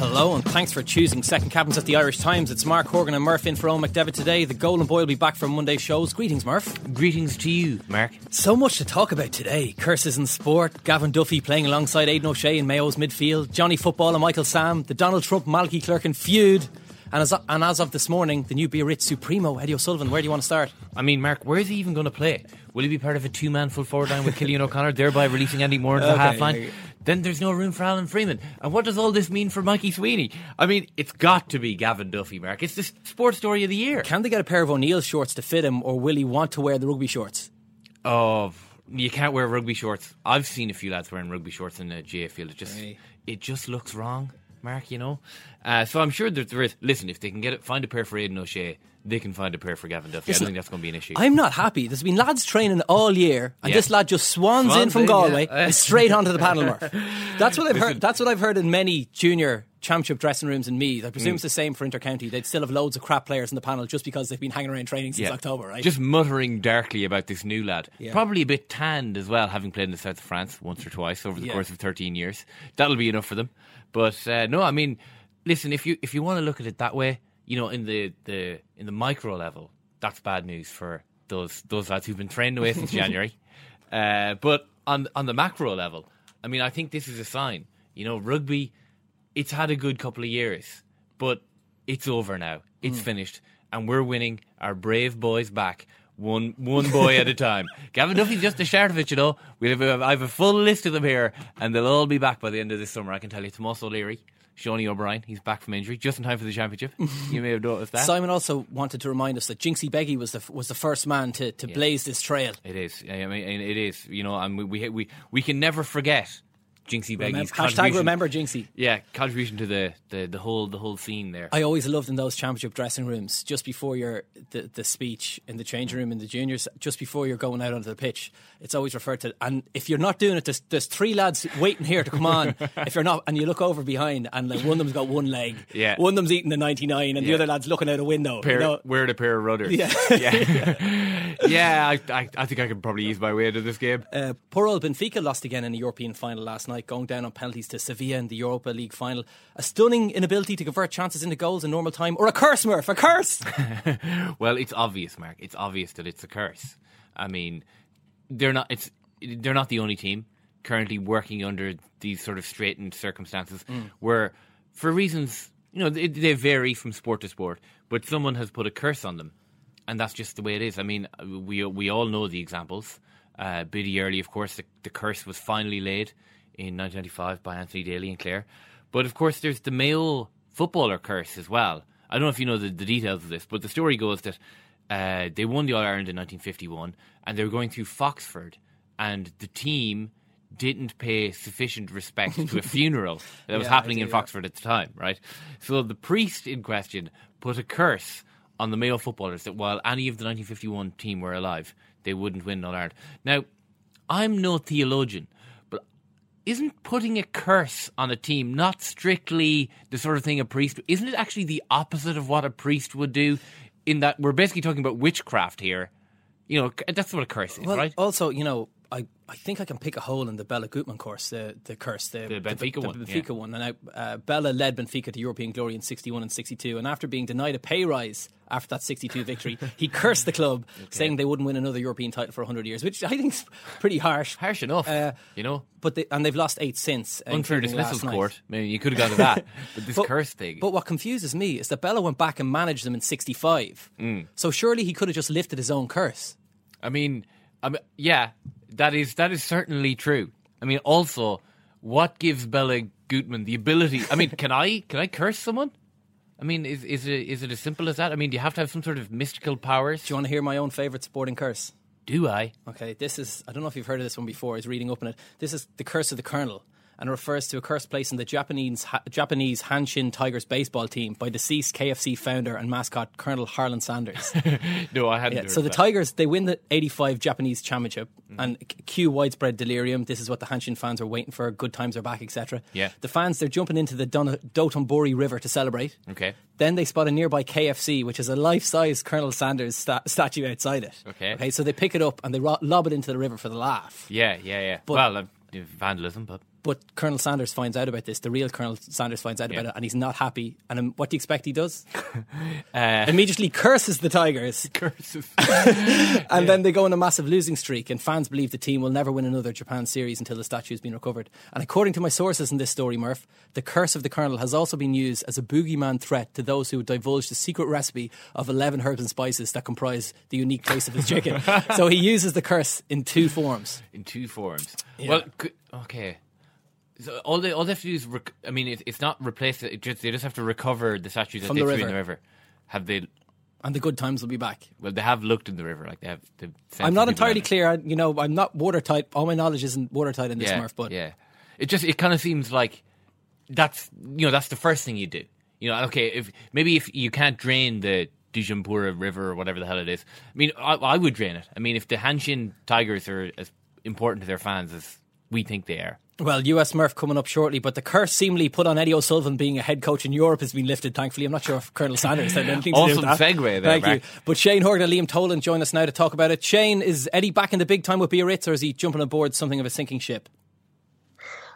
Hello, and thanks for choosing Second Captains at the Irish Times. It's Mark Horgan and Murph in for Eoin McDevitt today. The Golden Boy will be back for Monday's shows. Greetings, Murph. Greetings to you, Mark. So much to talk about today. Curses in sport, Gavin Duffy playing alongside Aidan O'Shea in Mayo's midfield, Johnny Football and Michael Sam, the Donald Trump Malky Clerkin feud, and as, and as of this morning, the new Biarritz Supremo, Eddie O'Sullivan. Where do you want to start? I mean, Mark, where's he even going to play? Will he be part of a two man full forward line with Cillian O'Connor, thereby releasing Andy Moore into the half line? Then there's no room for Alan Freeman. And what does all this mean for Mikey Sweeney? I mean, it's got to be Gavin Duffy, Mark. It's the sports story of the year. Can they get a pair of O'Neill shorts to fit him, or will he want to wear the rugby shorts? Oh, you can't wear rugby shorts. I've seen a few lads wearing rugby shorts in the GAA field. It just, Really? it just looks wrong, Mark. You know. Uh, so I'm sure that there is. Listen, if they can get it, find a pair for Aidan O'Shea, they can find a pair for Gavin Duffy. I don't think that's going to be an issue. I'm not happy. There's been lads training all year, and Yeah. this lad just swans, in from in, Galway yeah. and straight onto the panel, Murph. That's what I've heard. That's what I've heard in many junior championship dressing rooms in Meath. I Mm. presume it's the same for Intercounty. They'd still have loads of crap players in the panel just because they've been hanging around training since Yeah. October, right? Just muttering darkly about this new lad. Yeah. Probably a bit tanned as well, having played in the south of France once or twice over the Yeah. course of 13 years. That'll be enough for them. But uh, no, I mean, listen, if you if you want to look at it that way, you know, in the, the in the micro level, that's bad news for those those lads who've been trained away since January. Uh, but on on the macro level, I mean, I think this is a sign. You know, rugby, it's had a good couple of years, but it's over now. It's Hmm. finished, and we're winning. Our brave boys back. One one boy at a time. Gavin Duffy's just a start of it, you know. We have a, I have a full list of them here, and they'll all be back by the end of this summer. I can tell you, Tomas O'Leary, Seanie O'Brien, he's back from injury, just in time for the championship. you may have noticed that. Simon also wanted to remind us that Jinksy Beggy was the was the first man to, to blaze this trail. It is. I mean, it is. You know, and we we we, we can never forget Jinksy Remember, Beggy's hashtag remember Jinksy. Yeah, contribution to the, the, the whole the whole scene there. I always loved in those championship dressing rooms, just before your the, the speech in the changing room in the juniors, just before you're going out onto the pitch, it's always referred to. And if you're not doing it, there's, there's three lads waiting here to come on. if you're not, and you look over behind, and like one of them's got one leg, Yeah. one of them's eating the 99, and the other lad's looking out a window. pair, you know? wearing a pair of rudders. Yeah. yeah. yeah I, I, I think I could probably ease my way into this game. Uh, poor old Benfica lost again in the European final last night, going down on penalties to Sevilla in the Europa League final. A stunning inability to convert chances into goals in normal time, or a curse, Murph, a curse. Well, it's obvious, Mark. It's obvious that it's a curse. I mean, they're not. It's they're not the only team currently working under these sort of straitened circumstances, where, for reasons you know, they, they vary from sport to sport, but someone has put a curse on them, and that's just the way it is. I mean, we we all know the examples. Uh, Biddy Early, of course, the, the curse was finally laid in 1995 by Anthony Daly and Clare. But of course, there's the Mayo footballer curse as well. I don't know if you know the, the details of this, but the story goes that uh, they won the All Ireland in 1951, and they were going through Foxford, and the team didn't pay sufficient respect to a funeral that was Yeah, happening do, in yeah. Foxford at the time, right? So the priest in question put a curse on the Mayo footballers that while any of the 1951 team were alive, they wouldn't win All Ireland. Now, I'm no theologian, isn't putting a curse on a team not strictly the sort of thing a priest? Isn't it actually the opposite of what a priest would do? In that we're basically talking about witchcraft here. You know, that's what a curse is, Well, right? also, you know, I, I think I can pick a hole in the Béla Guttmann course, the the curse, the, The Benfica the, one, the yeah. Benfica one. And I, uh, Béla led Benfica to European glory in '61 and '62, and after being denied a pay rise after that '62 victory, he cursed the club, saying they wouldn't win another European title for 100 years, which I think is pretty harsh. Harsh enough, Uh, you know. But they, and they've lost eight since. uh, Unfair including dismissals last night. court. Maybe you could have gone to that, but this But- curse thing. But what confuses me is that Béla went back and managed them in '65. Mm. So surely he could have just lifted his own curse. I mean, I mean, yeah, that is that is certainly true. I mean, also, what gives Béla Guttmann the ability? I mean, can I can I curse someone? I mean, is is it is it as simple as that? I mean, do you have to have some sort of mystical powers? Do you want to hear my own favourite sporting curse? Do I? Okay, this is, I don't know if you've heard of this one before, Is reading up on it. This is the curse of the Colonel and refers to a cursed place in the Japanese, ha- Japanese Hanshin Tigers baseball team by deceased KFC founder and mascot Colonel Harlan Sanders. No, I hadn't. Yeah, so the that. Tigers they win the '85 Japanese Championship, Mm-hmm. and cue widespread delirium. This is what the Hanshin fans are waiting for. Good times are back, etc. Yeah. the fans they're jumping into the Don- Dotonbori River to celebrate. Okay. Then they spot a nearby KFC, which is a life-size Colonel Sanders sta- statue outside it. Okay. Okay, so they pick it up and they ro- lob it into the river for the laugh. Yeah, yeah, yeah. But- well, uh, vandalism, but But Colonel Sanders finds out about this. The real Colonel Sanders finds out Yeah. about it, and he's not happy. And um, what do you expect he does? uh, Immediately curses the Tigers. curses. And then they go on a massive losing streak, and fans believe the team will never win another Japan series until the statue has been recovered. And according to my sources in this story, Murph, the curse of the Colonel has also been used as a boogeyman threat to those who divulge the secret recipe of 11 herbs and spices that comprise the unique taste of his chicken. so he uses the curse in two forms. in two forms. Well, okay. So all they all they have to do is, rec- I mean, it, it's not replace it. just, they just have to recover the statue that From they the threw in river. the river. Have they? And the good times will be back. Well, they have looked in the river. Like they have. they've sent I'm some not people entirely down clear. I- You know, I'm not watertight. All my knowledge isn't watertight in this, Murph, but yeah. It just it kind of seems like that's you know that's the first thing you do. You know, okay, if maybe if you can't drain the Dijampura River or whatever the hell it is, I mean, I, I would drain it. I mean, if the Hanshin Tigers are as important to their fans as we think they are, Well, US Murph coming up shortly, but the curse seemingly put on Eddie O'Sullivan being a head coach in Europe has been lifted, thankfully. I'm not sure if Colonel Sanders had anything to do Awesome with that. segue there, Thank Mark. you. But Shane Horgan and Liam Toland join us now to talk about it. Shane, is Eddie back in the big time with Biarritz or is he jumping aboard something of a sinking ship?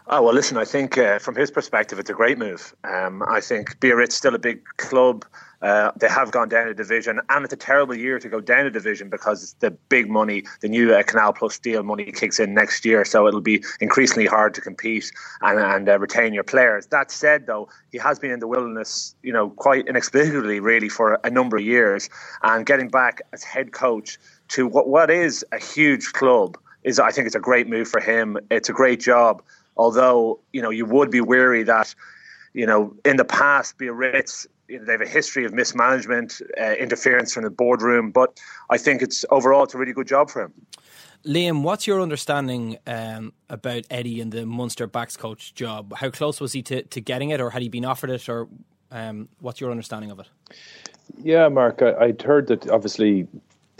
Oh well, listen. I think uh, from his perspective, it's a great move. Um, I think Biarritz still a big club. Uh, they have gone down a division, and it's a terrible year to go down a division because the big money, the new uh, Canal Plus deal money, kicks in next year. So it'll be increasingly hard to compete and, and uh, retain your players. That said, though, he has been in the wilderness, you know, quite inexplicably, really, for a number of years, and getting back as head coach to what what is a huge club is, I think, it's a great move for him. It's a great job although you know you would be weary that you know in the past Biarritz you know, they have a history of mismanagement, uh, interference from the boardroom, but I think it's overall it's a really good job for him. Liam, what's your understanding um, about Eddie and the Munster backs coach job? How close was he to, to getting it, or had he been offered it, or um, what's your understanding of it? Yeah, Mark, I, I'd heard that obviously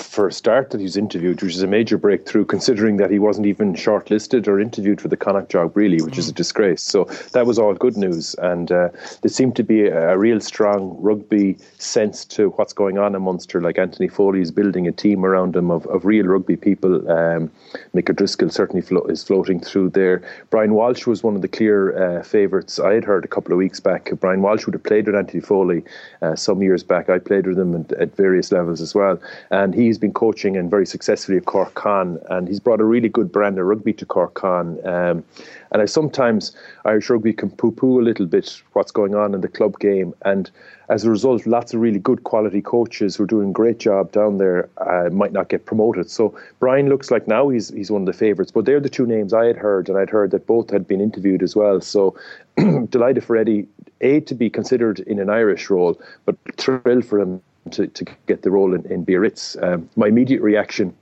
for a start that he was interviewed, which is a major breakthrough considering that he wasn't even shortlisted or interviewed for the Connacht job, really, which is a disgrace. So that was all good news. And uh, there seemed to be a, a real strong rugby sense to what's going on in Munster. Like Anthony Foley is building a team around him of, of real rugby people. Um, Mick O'Driscoll certainly flo- is floating through there. Brian Walsh was one of the clear uh, favourites. I had heard a couple of weeks back. Brian Walsh would have played with Anthony Foley uh, some years back. I played with him at, at various levels as well. And he's been coaching and very successfully at Cork Con, and he's brought a really good brand of rugby to Cork Con. Um, and I sometimes Irish rugby can poo-poo a little bit what's going on in the club game, and as a result, lots of really good quality coaches who are doing a great job down there uh, might not get promoted. So Brian looks like now he's he's one of the favourites, but they're the two names I had heard, and I'd heard that both had been interviewed as well. So delighted for Eddie A, to be considered in an Irish role, but thrilled for him to, to get the role in, in Biarritz. Um, my immediate reaction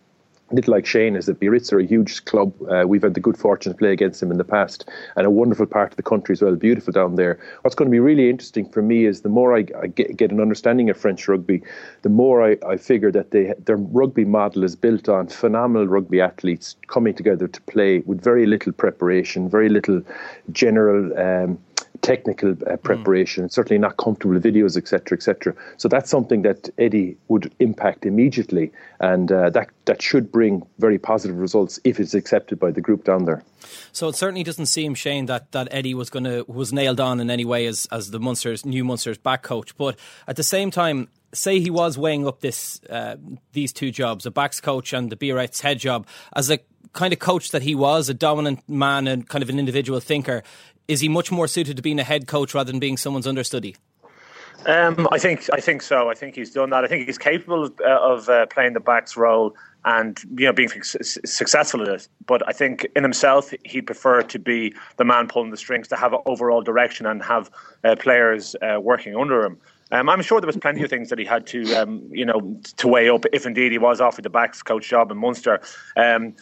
a little like Shane is that Biarritz are a huge club. Uh, we've had the good fortune to play against them in the past, and a wonderful part of the country as well, beautiful down there. What's going to be really interesting for me is the more I, I get, get, an understanding of French rugby, the more I, I figure that they, their rugby model is built on phenomenal rugby athletes coming together to play with very little preparation, very little general. Um, technical uh, mm. preparation, mm. certainly not comfortable videos, etc., etc. So that's something that Eddie would impact immediately, and uh, that that should bring very positive results if it's accepted by the group down there. So it certainly doesn't seem Shane that, that Eddie was going to was nailed on in any way as as the Munsters new Munsters back coach, but at the same time. Say he was weighing up this uh, these two jobs, a backs coach and the Biarritz head job, as a kind of coach that he was, a dominant man and kind of an individual thinker is he much more suited to being a head coach rather than being someone's understudy? Um, I think I think so. I think he's done that. I think he's capable of, uh, of uh, playing the backs role and you know being successful at it. But I think in himself, he'd prefer to be the man pulling the strings, to have overall direction and have uh, players uh, working under him. Um, I'm sure there was plenty of things that he had to, um, you know, to weigh up if indeed he was offered the backs coach job in Munster. Um,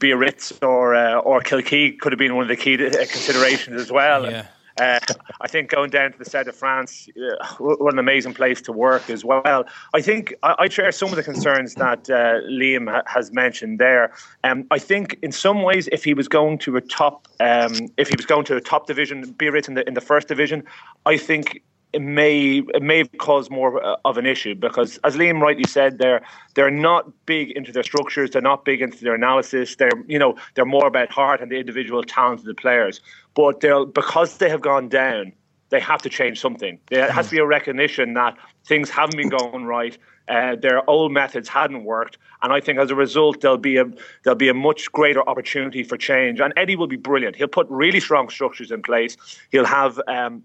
Biarritz or uh, or Kilkee could have been one of the key uh, considerations as well. Yeah. Uh, I think going down to the south of France, uh, what an amazing place to work as well. I think I, I share some of the concerns that uh, Liam ha- has mentioned there. Um, I think in some ways, if he was going to a top, um, if he was going to a top division, Biarritz in the in the first division, I think it may it may cause more uh, of an issue because, as Liam rightly said, they're they're not big into their structures, they're not big into their analysis. They're you know they're more about heart and the individual talent of the players. But they'll because they have gone down, they have to change something. There has to be a recognition that things haven't been going right. Uh, their old methods hadn't worked, and I think as a result there'll be a there'll be a much greater opportunity for change. And Eddie will be brilliant. He'll put really strong structures in place. He'll have um,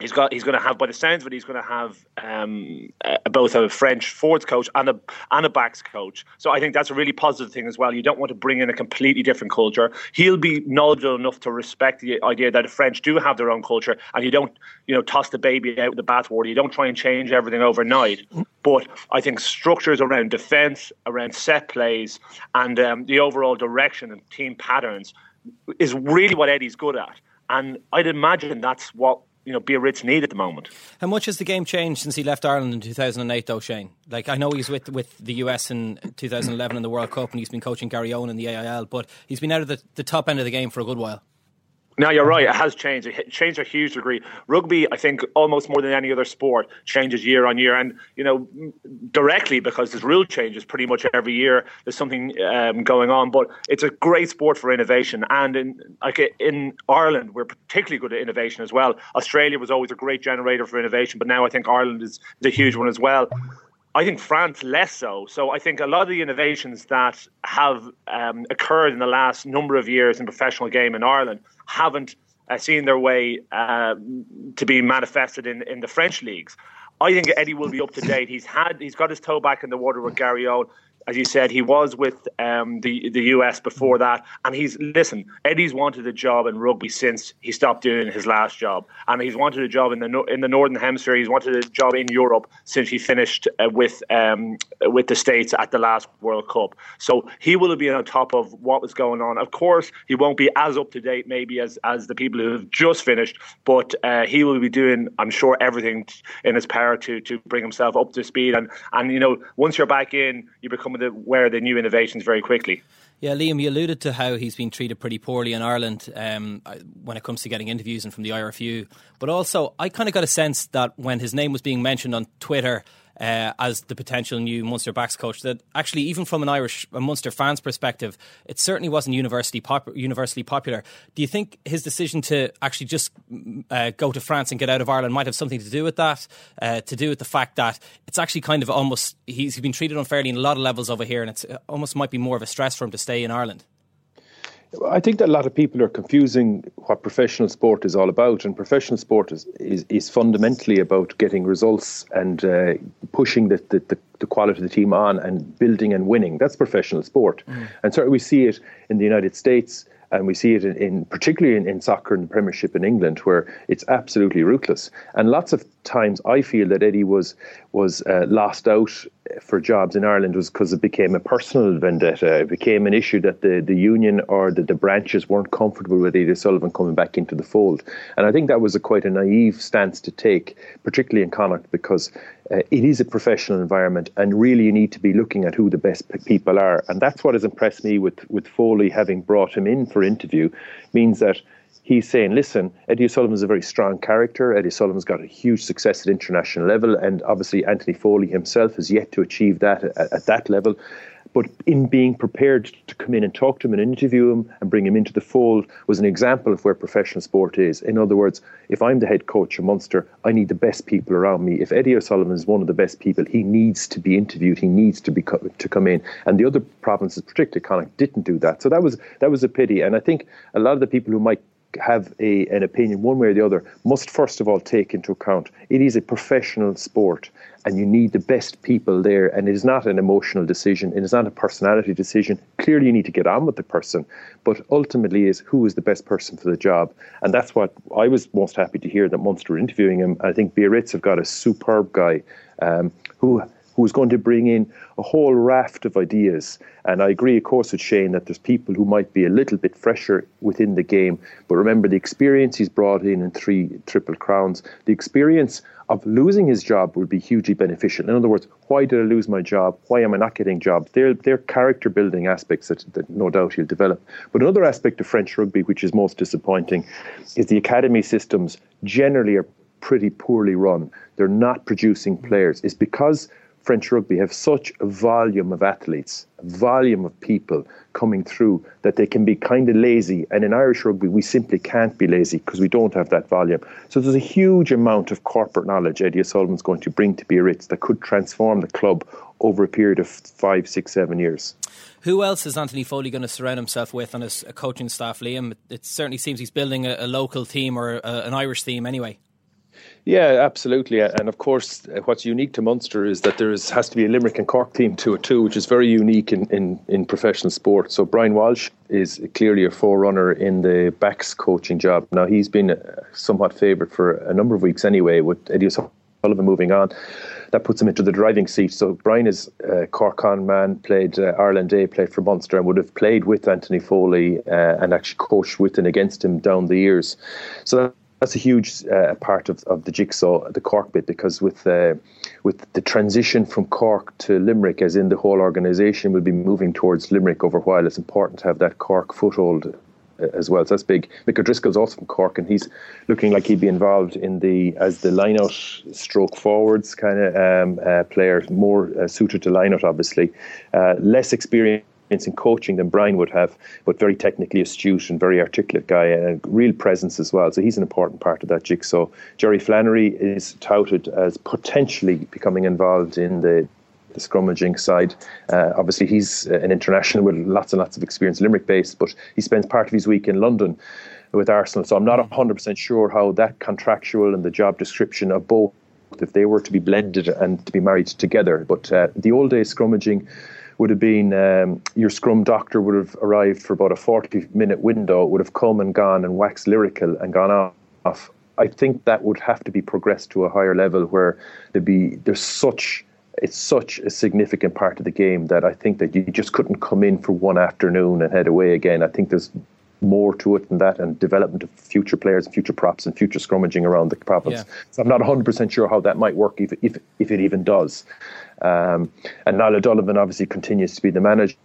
He's got. He's going to have, by the sounds of it, he's going to have um, uh, both a French forwards coach and a and a backs coach. So I think that's a really positive thing as well. You don't want to bring in a completely different culture. He'll be knowledgeable enough to respect the idea that the French do have their own culture, and you don't, you know, toss the baby out with the bathwater. You don't try and change everything overnight. But I think structures around defence, around set plays, and um, the overall direction and team patterns is really what Eddie's good at. And I'd imagine that's what you know be a Biarritz need at the moment. How much has the game changed since he left Ireland in 2008, though, Shane? Like I know he's with with the US in 2011 in the World Cup, and he's been coaching Garryowen in the AIL, but he's been out of the, the top end of the game for a good while. No, you're right. It has changed. It changed a huge degree. Rugby, I think, almost more than any other sport, changes year on year, and you know, directly because there's rule changes pretty much every year. There's something um, going on, but it's a great sport for innovation. And in like in Ireland, we're particularly good at innovation as well. Australia was always a great generator for innovation, but now I think Ireland is, a huge one as well. I think France less so. So I think a lot of the innovations that have um, occurred in the last number of years in professional game in Ireland haven't uh, seen their way uh, to be manifested in, in the French leagues. I think Eddie will be up to date. He's had he's got his toe back in the water with Garryowen as you said, he was with um, the the US before that, and he's listen. Eddie's wanted a job in rugby since he stopped doing his last job, and he's wanted a job in the in the northern hemisphere. He's wanted a job in Europe since he finished uh, with um, with the states at the last World Cup. So he will been on top of what was going on. Of course, he won't be as up to date maybe as as the people who have just finished, but uh, he will be doing, I'm sure, everything in his power to to bring himself up to speed. And and you know, once you're back in, you become the, where the new innovations very quickly. Yeah, Liam, you alluded to how he's been treated pretty poorly in Ireland um, when it comes to getting interviews and from the IRFU. But also, I kind of got a sense that when his name was being mentioned on Twitter, uh, as the potential new Munster backs coach. That actually, even from an Irish a Munster fans perspective, it certainly wasn't universally pop- universally popular. Do you think his decision to actually just uh, go to France and get out of Ireland might have something to do with that? Uh, to do with the fact that it's actually kind of almost he's been treated unfairly in a lot of levels over here, and it's it almost might be more of a stress for him to stay in Ireland. I think that a lot of people are confusing what professional sport is all about, and professional sport is is, is fundamentally about getting results and uh, pushing the, the, the, quality of the team on and building and winning. That's professional sport, mm. and certainly we see it in the United States and we see it in, in particularly in, in, soccer and the Premiership in England, where it's absolutely ruthless. And lots of times, I feel that Eddie was was uh, lost out for jobs in Ireland was because it became a personal vendetta. It became an issue that the, the union or the, the branches weren't comfortable with Eddie Sullivan coming back into the fold. And I think that was a quite a naive stance to take, particularly in Connacht, because uh, it is a professional environment, and really you need to be looking at who the best p- people are. And that's what has impressed me with with Foley having brought him in for interview, means that he's saying, listen, Eddie O'Sullivan is a very strong character. Eddie O'Sullivan's got a huge success at international level, and obviously Anthony Foley himself has yet to achieve that at, at, that level. But in being prepared to come in and talk to him and interview him and bring him into the fold was an example of where professional sport is. In other words, if I'm the head coach of Munster, I need the best people around me. If Eddie O'Sullivan is one of the best people, he needs to be interviewed. He needs to be co- to come in. And the other provinces, particularly Connacht, didn't do that. So that was that was a pity. And I think a lot of the people who might have a, an opinion one way or the other must first of all take into account it is a professional sport and you need the best people there and it is not an emotional decision it is not a personality decision. Clearly you need to get on with the person but ultimately is who is the best person for the job. And that's what I was most happy to hear that Munster interviewing him. I think Biarritz have got a superb guy um, who who's going to bring in a whole raft of ideas. And I agree, of course, with Shane that there's people who might be a little bit fresher within the game. But remember, the experience he's brought in in three Triple Crowns, the experience of losing his job would be hugely beneficial. In other words, why did I lose my job? Why am I not getting jobs? They're, they're character building aspects that, that no doubt he'll develop. But another aspect of French rugby, which is most disappointing, is the academy systems generally are pretty poorly run. They're not producing players. It's because French rugby have such a volume of athletes, a volume of people coming through that they can be kind of lazy. And in Irish rugby, we simply can't be lazy because we don't have that volume. So there's a huge amount of corporate knowledge Eddie O'Sullivan's going to bring to Biarritz that could transform the club over a period of five, six, seven years. Who else is Anthony Foley going to surround himself with on his coaching staff, Liam? It certainly seems he's building a, a local team or a, an Irish team anyway. Yeah, absolutely. And of course, what's unique to Munster is that there is, has to be a Limerick and Cork team to it too, which is very unique in, in, in professional sport. So Brian Walsh is clearly a forerunner in the backs coaching job. Now, he's been uh, somewhat favoured for a number of weeks anyway, with Eddie O'Sullivan moving on. That puts him into the driving seat. So Brian is a Cork Con man, played uh, Ireland A, played for Munster, and would have played with Anthony Foley uh, and actually coached with and against him down the years. So that's a huge uh, part of, of the jigsaw, the Cork bit, because with uh, with the transition from Cork to Limerick, as in the whole organisation will be moving towards Limerick over a while, it's important to have that Cork foothold uh, as well. So that's big. Mick O'Driscoll's also from Cork, and he's looking like he'd be involved in the as the lineout stroke forwards kind of um, uh, player, more uh, suited to lineout, obviously. Uh, less experience in coaching than Brian would have, but very technically astute and very articulate guy, and a real presence as well. So he's an important part of that jigsaw. Jerry Flannery is touted as potentially becoming involved in the the scrummaging side. Uh, obviously, he's an international with lots and lots of experience, Limerick based, but he spends part of his week in London with Arsenal. So I'm not 100% sure how that contractual and the job description of both, if they were to be blended and to be married together. But uh, the old days scrummaging would have been um, your scrum doctor would have arrived for about a 40 minute window, would have come and gone and waxed lyrical and gone off. I think that would have to be progressed to a higher level where there be there's such it's such a significant part of the game that I think that you just couldn't come in for one afternoon and head away again. I think there's more to it than that and development of future players and future props and future scrummaging around the province. Yeah. So I'm not 100% sure how that might work if, if, if it even does. Um, and Niall O'Donovan obviously continues to be the manager.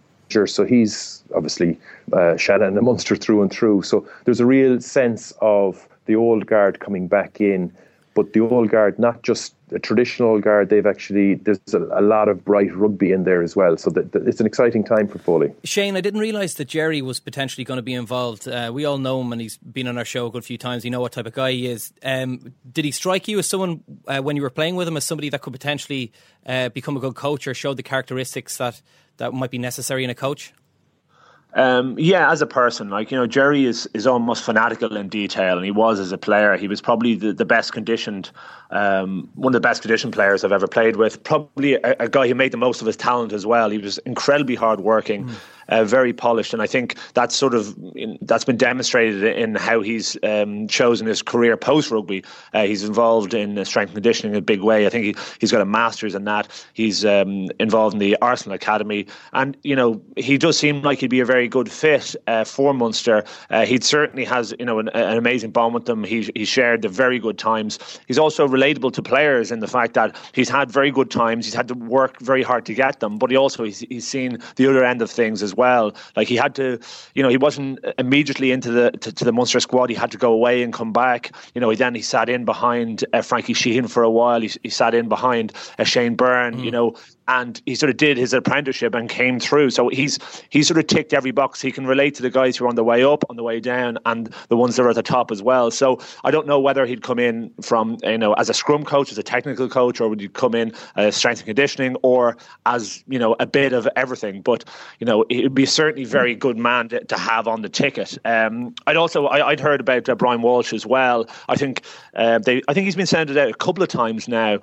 So he's obviously uh, Shannon and Munster through and through. So there's a real sense of the old guard coming back in, but the old guard not just a traditional old guard. They've actually there's a, a lot of bright rugby in there as well. So that, that it's an exciting time for Foley. Shane, I didn't realise that Jerry was potentially going to be involved. Uh, we all know him, and he's been on our show a good few times. You know what type of guy he is. Um, did he strike you as someone uh, when you were playing with him as somebody that could potentially uh, become a good coach or show the characteristics that that might be necessary in a coach? Um, yeah, as a person, like you know, Jerry is is almost fanatical in detail, and he was as a player. He was probably the, the best conditioned, um, one of the best conditioned players I've ever played with. Probably a, a, guy who made the most of his talent as well. He was incredibly hardworking. Mm. Uh, very polished, and I think that's sort of that's been demonstrated in how he's um, chosen his career post rugby. Uh, he's involved in strength and conditioning in a big way. I think he, he's got a master's in that. He's um, involved in the Arsenal Academy, and you know he does seem like he'd be a very good fit uh, for Munster. Uh, he certainly has you know an, an, amazing bond with them. He he shared the very good times. He's also relatable to players in the fact that he's had very good times. He's had to work very hard to get them, but he also he's, he's seen the other end of things as well. Like he had to, you know, he wasn't immediately into the to, to the Munster squad. He had to go away and come back. You know, he then he sat in behind uh, Frankie Sheahan for a while. He, he sat in behind uh, Shane Byrne. Mm. You know, and he sort of did his apprenticeship and came through. So he's he sort of ticked every box. He can relate to the guys who are on the way up, on the way down, and the ones that are at the top as well. So I don't know whether he'd come in from you know as a scrum coach, as a technical coach, or would he come in as strength and conditioning, or as you know a bit of everything. But you know he'd be certainly very good man to, to have on the ticket. Um, I'd also I, would heard about uh, Brian Walsh as well. I think uh, they I think he's been sounded out a couple of times now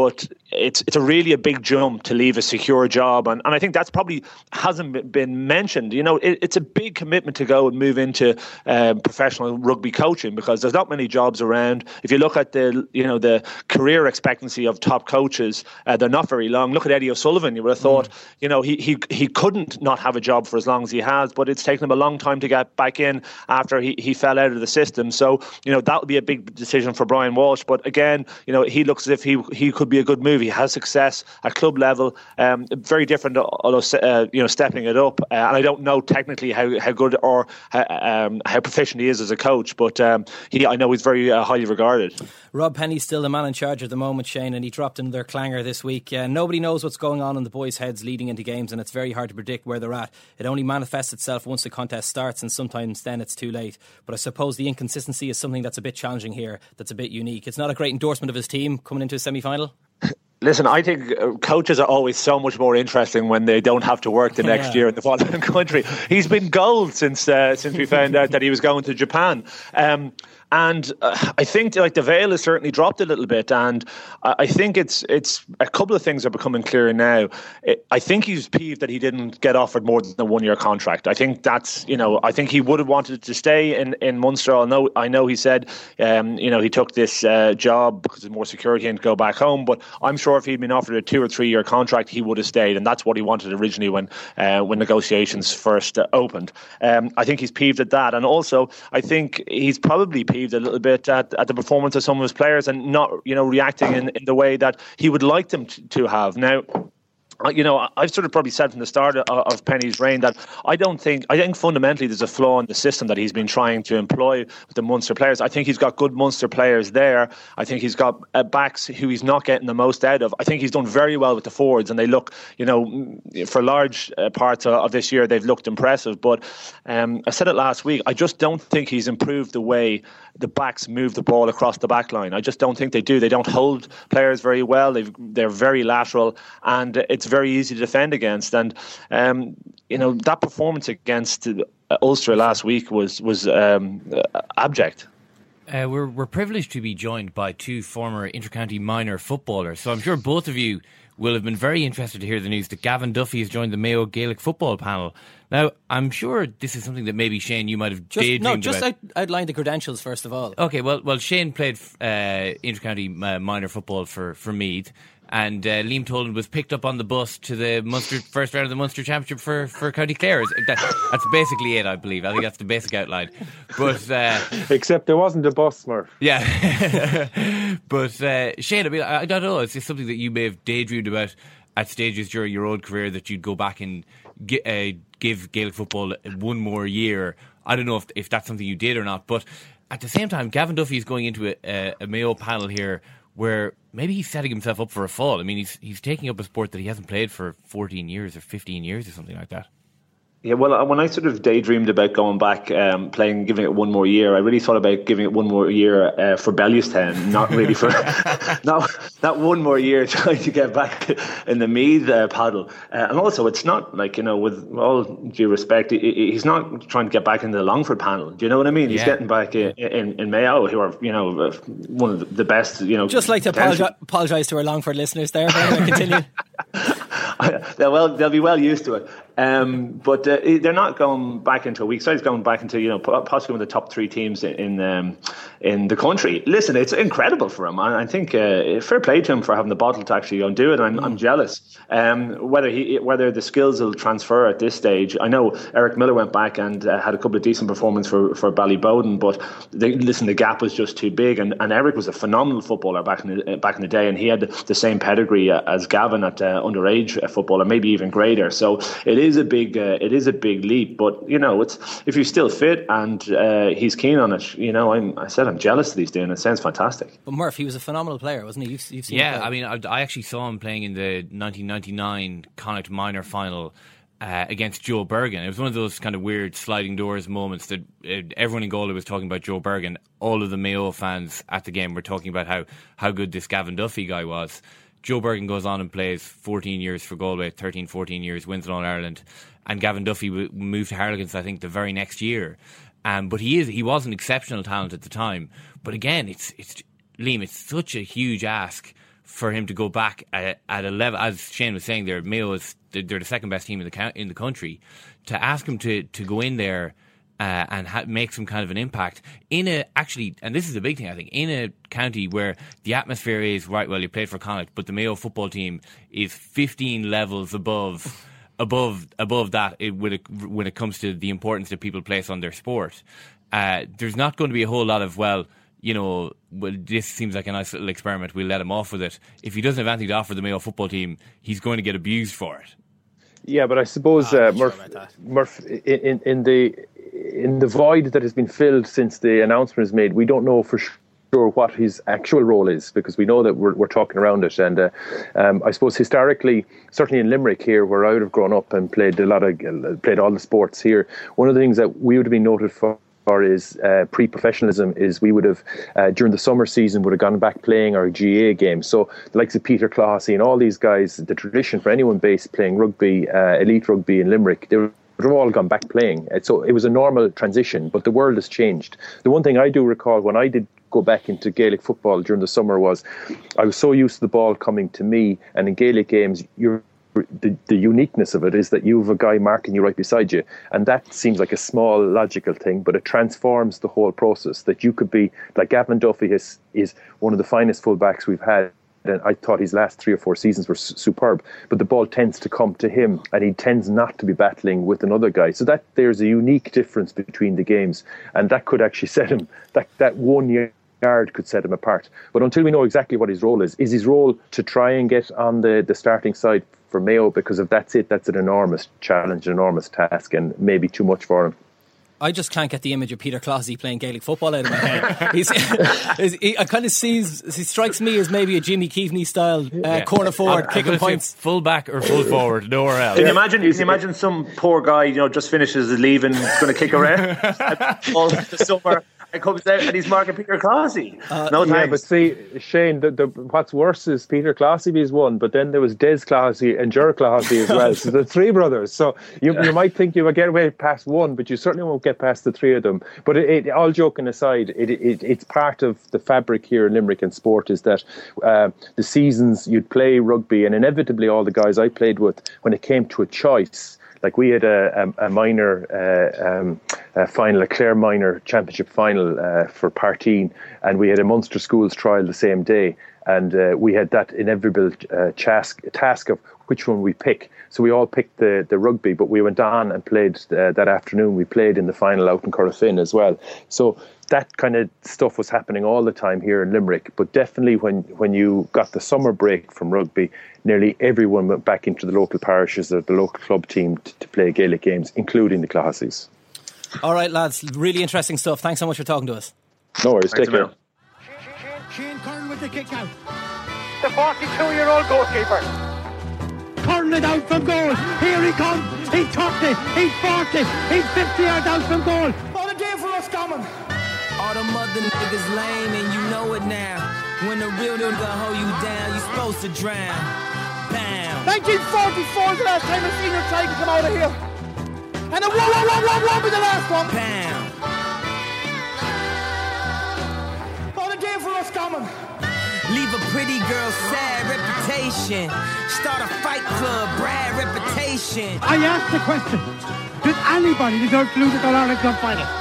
but it's it's a really a big jump to leave a secure job, and, and I think that's probably hasn't been mentioned. You know, it, it's a big commitment to go and move into um, professional rugby coaching because there's not many jobs around. If you look at the you know the career expectancy of top coaches, uh, they're not very long. Look at Eddie O'Sullivan. You would have thought mm. you know he he he couldn't not have a job for as long as he has, but it's taken him a long time to get back in after he, he fell out of the system. So you know that would be a big decision for Brian Walsh. But again, you know he looks as if he he could be a good move. He has success at club level. Um, very different, although uh, you know, stepping it up. Uh, and I don't know technically how, how good or how, um, how proficient he is as a coach, but um, he I know he's very uh, highly regarded. Rob Penney's still the man in charge at the moment, Shane, and he dropped in their clanger this week. Uh, nobody knows what's going on in the boys' heads leading into games, and it's very hard to predict where they're at. It only manifests itself once the contest starts, and sometimes then it's too late. But I suppose the inconsistency is something that's a bit challenging here, that's a bit unique. It's not a great endorsement of his team coming into a semi final. Listen, I think uh, coaches are always so much more interesting when they don't have to work the next yeah. year in the following country. He's been gold since uh, since we found out that he was going to Japan. Um, and uh, I think like the veil has certainly dropped a little bit, and I think it's it's a couple of things are becoming clearer now. It, I think he's peeved that he didn't get offered more than a one year contract. I think that's you know I think he would have wanted to stay in in Munster. I know I know he said um, you know he took this uh, job because of more security and to go back home, but I'm sure if he'd been offered a two or three year contract, he would have stayed, and that's what he wanted originally when uh, when negotiations first uh, opened. Um, I think he's peeved at that, and also I think he's probably peeved a little bit at, at the performance of some of his players and not, you know, reacting in, in the way that he would like them to, to have. Now, you know, I've sort of probably said from the start of, Penney's reign that I don't think, I think fundamentally there's a flaw in the system that he's been trying to employ with the Munster players. I think he's got good Munster players there. I think he's got uh, backs who he's not getting the most out of. I think he's done very well with the forwards, and they look, you know, for large uh, parts of, of, this year, they've looked impressive. But um, I said it last week, I just don't think he's improved the way the backs move the ball across the back line. I just don't think they do. They don't hold players very well. they they're very lateral, and it's very easy to defend against. And um, you know that performance against Ulster last week was was um, abject. Uh, we're we're privileged to be joined by two former intercounty minor footballers, so I'm sure both of you will have been very interested to hear the news that Gavin Duffy has joined the Mayo Gaelic football panel. Now, I'm sure this is something that maybe Shane you might have just, daydreamed No, just about. Out, outline the credentials first of all. Okay, well, well, Shane played uh, intercounty uh, minor football for for Meath and uh, Liam Toland was picked up on the bus to the Munster first round of the Munster Championship for, for County Clare. That, that's basically it, I believe. I think that's the basic outline. But uh, except there wasn't a bus. Yeah, but uh, Shane, I mean, I, I don't know. It's just something that you may have daydreamed about at stages during your own career that you'd go back and uh, give Gaelic football one more year. I don't know if if that's something you did or not, but at the same time, Gavin Duffy is going into a, a Mayo panel here where maybe he's setting himself up for a fall. I mean, he's he's taking up a sport that he hasn't played for 14 years or 15 years or something like that. Yeah, well, uh, when I sort of daydreamed about going back, um, playing, giving it one more year, I really thought about giving it one more year uh, for Bellewstown, not really for, not not one more year trying to get back in the Meath uh, paddle. Uh, and also, it's not like you know, with all due respect, he, he's not trying to get back in the Longford panel. Do you know what I mean? He's getting back in, in, in, Mayo, who are you know uh, one of the best. You know, just like to apologize, apologize to our Longford listeners there. Continue. well, they'll be well used to it. Um, but uh, they're not going back into a weak side. It's going back into you know possibly one of the top three teams in um, in the country. Listen, it's incredible for him. I, I think uh, fair play to him for having the bottle to actually go and do it. I'm, mm. I'm jealous. Um, whether he whether the skills will transfer at this stage, I know Eric Miller went back and uh, had a couple of decent performances for for Ballyboden, but they, listen, the gap was just too big. And, and Eric was a phenomenal footballer back in the, back in the day, and he had the same pedigree as Gavin at uh, underage football, or maybe even greater. So it is a big uh, it is a big leap. But you know, it's if you're still fit and uh, he's keen on it, you know, I'm, I said I'm jealous that he's doing it. it sounds fantastic. But Murph, he was a phenomenal player, wasn't he? You've, you've seen yeah, I mean, I, I, actually saw him playing in the 1999 Connacht Minor final. Uh, against Joe Bergin. It was one of those kind of weird sliding doors moments that uh, everyone in Galway was talking about Joe Bergin. All of the Mayo fans at the game were talking about how, how good this Gavin Duffy guy was. Joe Bergin goes on and plays 14 years for Galway, 13, 14 years, wins it All Ireland, and Gavin Duffy moved to Harlequins, I think, the very next year. Um, but he is he was an exceptional talent at the time. But again, it's it's Liam, it's such a huge ask for him to go back at, at a level, as Shane was saying, there Mayo is they're the second best team in the in the country. To ask him to to go in there uh, and ha- make some kind of an impact in a actually, and this is a big thing I think, in a county where the atmosphere is right. Well, you played for Connacht, but the Mayo football team is 15 levels above. Above above that, it, when it when it comes to the importance that people place on their sport, uh, there's not going to be a whole lot of well, you know, well, this seems like a nice little experiment. We'll let him off with it. If he doesn't have anything to offer the Mayo football team, he's going to get abused for it. Yeah, but I suppose oh, uh, Murph, sure Murph, in, in the in the void that has been filled since the announcement was made, we don't know for sure what his actual role is because we know that we're, we're talking around it. And uh, um, I suppose historically, certainly in Limerick here, where I would have grown up and played a lot of played all the sports here, one of the things that we would have been noted for or is uh, pre-professionalism is we would have uh, during the summer season would have gone back playing our GAA games. So the likes of Peter Clohessy and all these guys, the tradition for anyone based playing rugby, uh, elite rugby in Limerick, they would have all gone back playing. So it was a normal transition, but the world has changed. The one thing I do recall when I did go back into Gaelic football during the summer was I was so used to the ball coming to me, and in Gaelic games you're the, the uniqueness of it is that you have a guy marking you right beside you. And that seems like a small logical thing, but it transforms the whole process. That you could be like Gavin Duffy is, is one of the finest fullbacks we've had. And I thought his last three or four seasons were superb, but the ball tends to come to him, and he tends not to be battling with another guy. So that there's a unique difference between the games, and that could actually set him that that one year yard could set him apart. But until we know exactly what his role is, is his role to try and get on the, the starting side for Mayo because if that's it, that's an enormous challenge, an enormous task, and maybe too much for him. I just can't get the image of Peter Clohessy playing Gaelic football out of my head. He's, he, I kind of sees he strikes me as maybe a Jimmy Keaveney style uh, yeah. corner forward, I'm, kicking I'm points, full back or full forward, nowhere else. Can you imagine? Can you imagine some poor guy, you know, just finishes his leave leaving, going to kick around all the summer and comes out and he's marking Peter Clohessy. Uh, no yeah, but see, Shane, the, the, what's worse is Peter Clohessy is one, but then there was Des Clohessy and Ger Clohessy as well. so the three brothers. So you, yeah. you might think you will get away past one, but you certainly won't get past the three of them. But it, it, all joking aside, it, it, it's part of the fabric here in Limerick and sport is that uh, the seasons you'd play rugby, and inevitably all the guys I played with, when it came to a choice, like we had a, a, a minor uh, um, a final, a Clare minor championship final uh, for Parteen, and we had a Munster schools trial the same day, and uh, we had that inevitable uh, task, task of which one we pick. So we all picked the, the rugby, but we went on and played uh, that afternoon. We played in the final out in Corofin as well. So that kind of stuff was happening all the time here in Limerick. But definitely when, when you got the summer break from rugby, nearly everyone went back into the local parishes or the local club team to, to play Gaelic games, including the Clohessys. All right, lads, really interesting stuff. Thanks so much for talking to us. No worries, Thanks take care. Shane Curran with the kick out. The 42 year old goalkeeper. Curling it out from goal. Here he comes. He's 30, he's 40, he's 50 yards out from goal. What a day for us coming. All the mother niggas lame and you know it now. When the real nigga hold you down, you supposed to drown. Bam. 1944 is the last time a senior tried to come out of here. And a whoa, whoa, whoa, whoa, whoa be the last one. Bam. What a day for us coming. Leave a pretty girl sad, reputation. Start a fight club, Brad reputation. I asked the question Does anybody deserve to lose at the Ireland Club final?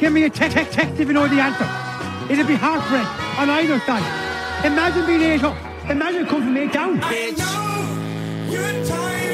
Give me a text, text, text if you know the answer. It'll be heartbreak on either side. Imagine being eight up. Imagine coming from eight down.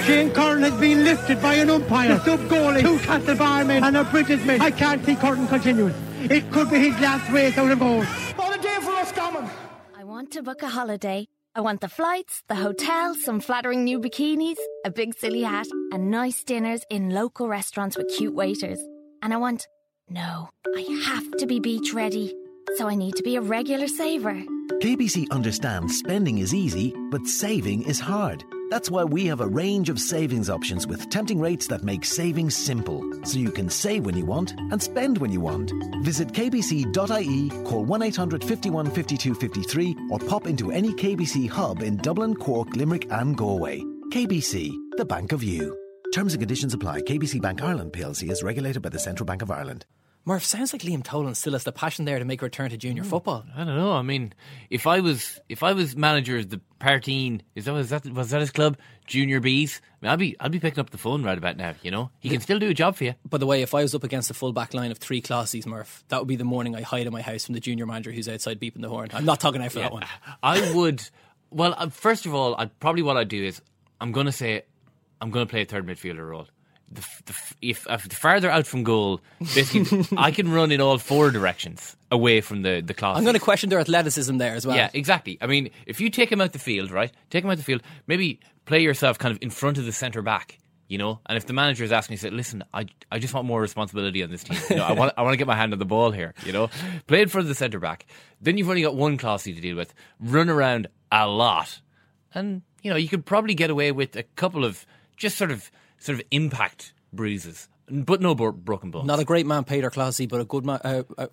Shane Curran has been lifted by an umpire, sub goalie, two Castlebar men and a British man. I can't see Curran continuing. It could be his last race out of goal. What a day for us, Common. I want to book a holiday. I want the flights, the hotel, some flattering new bikinis, a big silly hat, and nice dinners in local restaurants with cute waiters. And I want, no, I have to be beach ready. So I need to be a regular saver. KBC understands spending is easy, but saving is hard. That's why we have a range of savings options with tempting rates that make saving simple, so you can save when you want and spend when you want. Visit kbc.ie, call 1 800 51 52 53, or pop into any KBC hub in Dublin, Cork, Limerick, and Galway. KBC, the bank of you. Terms and conditions apply. KBC Bank Ireland plc is regulated by the Central Bank of Ireland. Murph, sounds like Liam Toland still has the passion there to make a return to junior football. I don't know. I mean, if I was if I was manager of the Partine, is that was that was that his club? Junior Bees. I mean, I'd be I'd be picking up the phone right about now. You know, he can still do a job for you. By the way, if I was up against a full back line of three Classies, Murph, that would be the morning I hide in my house from the junior manager who's outside beeping the horn. I'm not talking out for that one. I would. Well, uh, first of all, I'd, probably what I'd do is I'm going to say I'm going to play a third midfielder role. The, the, if, if the farther out from goal, basically, I can run in all four directions away from the the class. I'm going to question their athleticism there as well. Yeah, exactly. I mean, if you take him out the field, right? Take him out the field. Maybe play yourself kind of in front of the centre back. You know, and if the manager is asking, you say, "Listen, I, I just want more responsibility on this team. You know, I want I want to get my hand on the ball here. You know, play in front of the centre back. Then you've only got one classy to deal with. Run around a lot, and you know you could probably get away with a couple of just sort of sort of impact bruises, but no bro- broken bones. Not a great man, Peter Classy, but a good man. Uh, uh,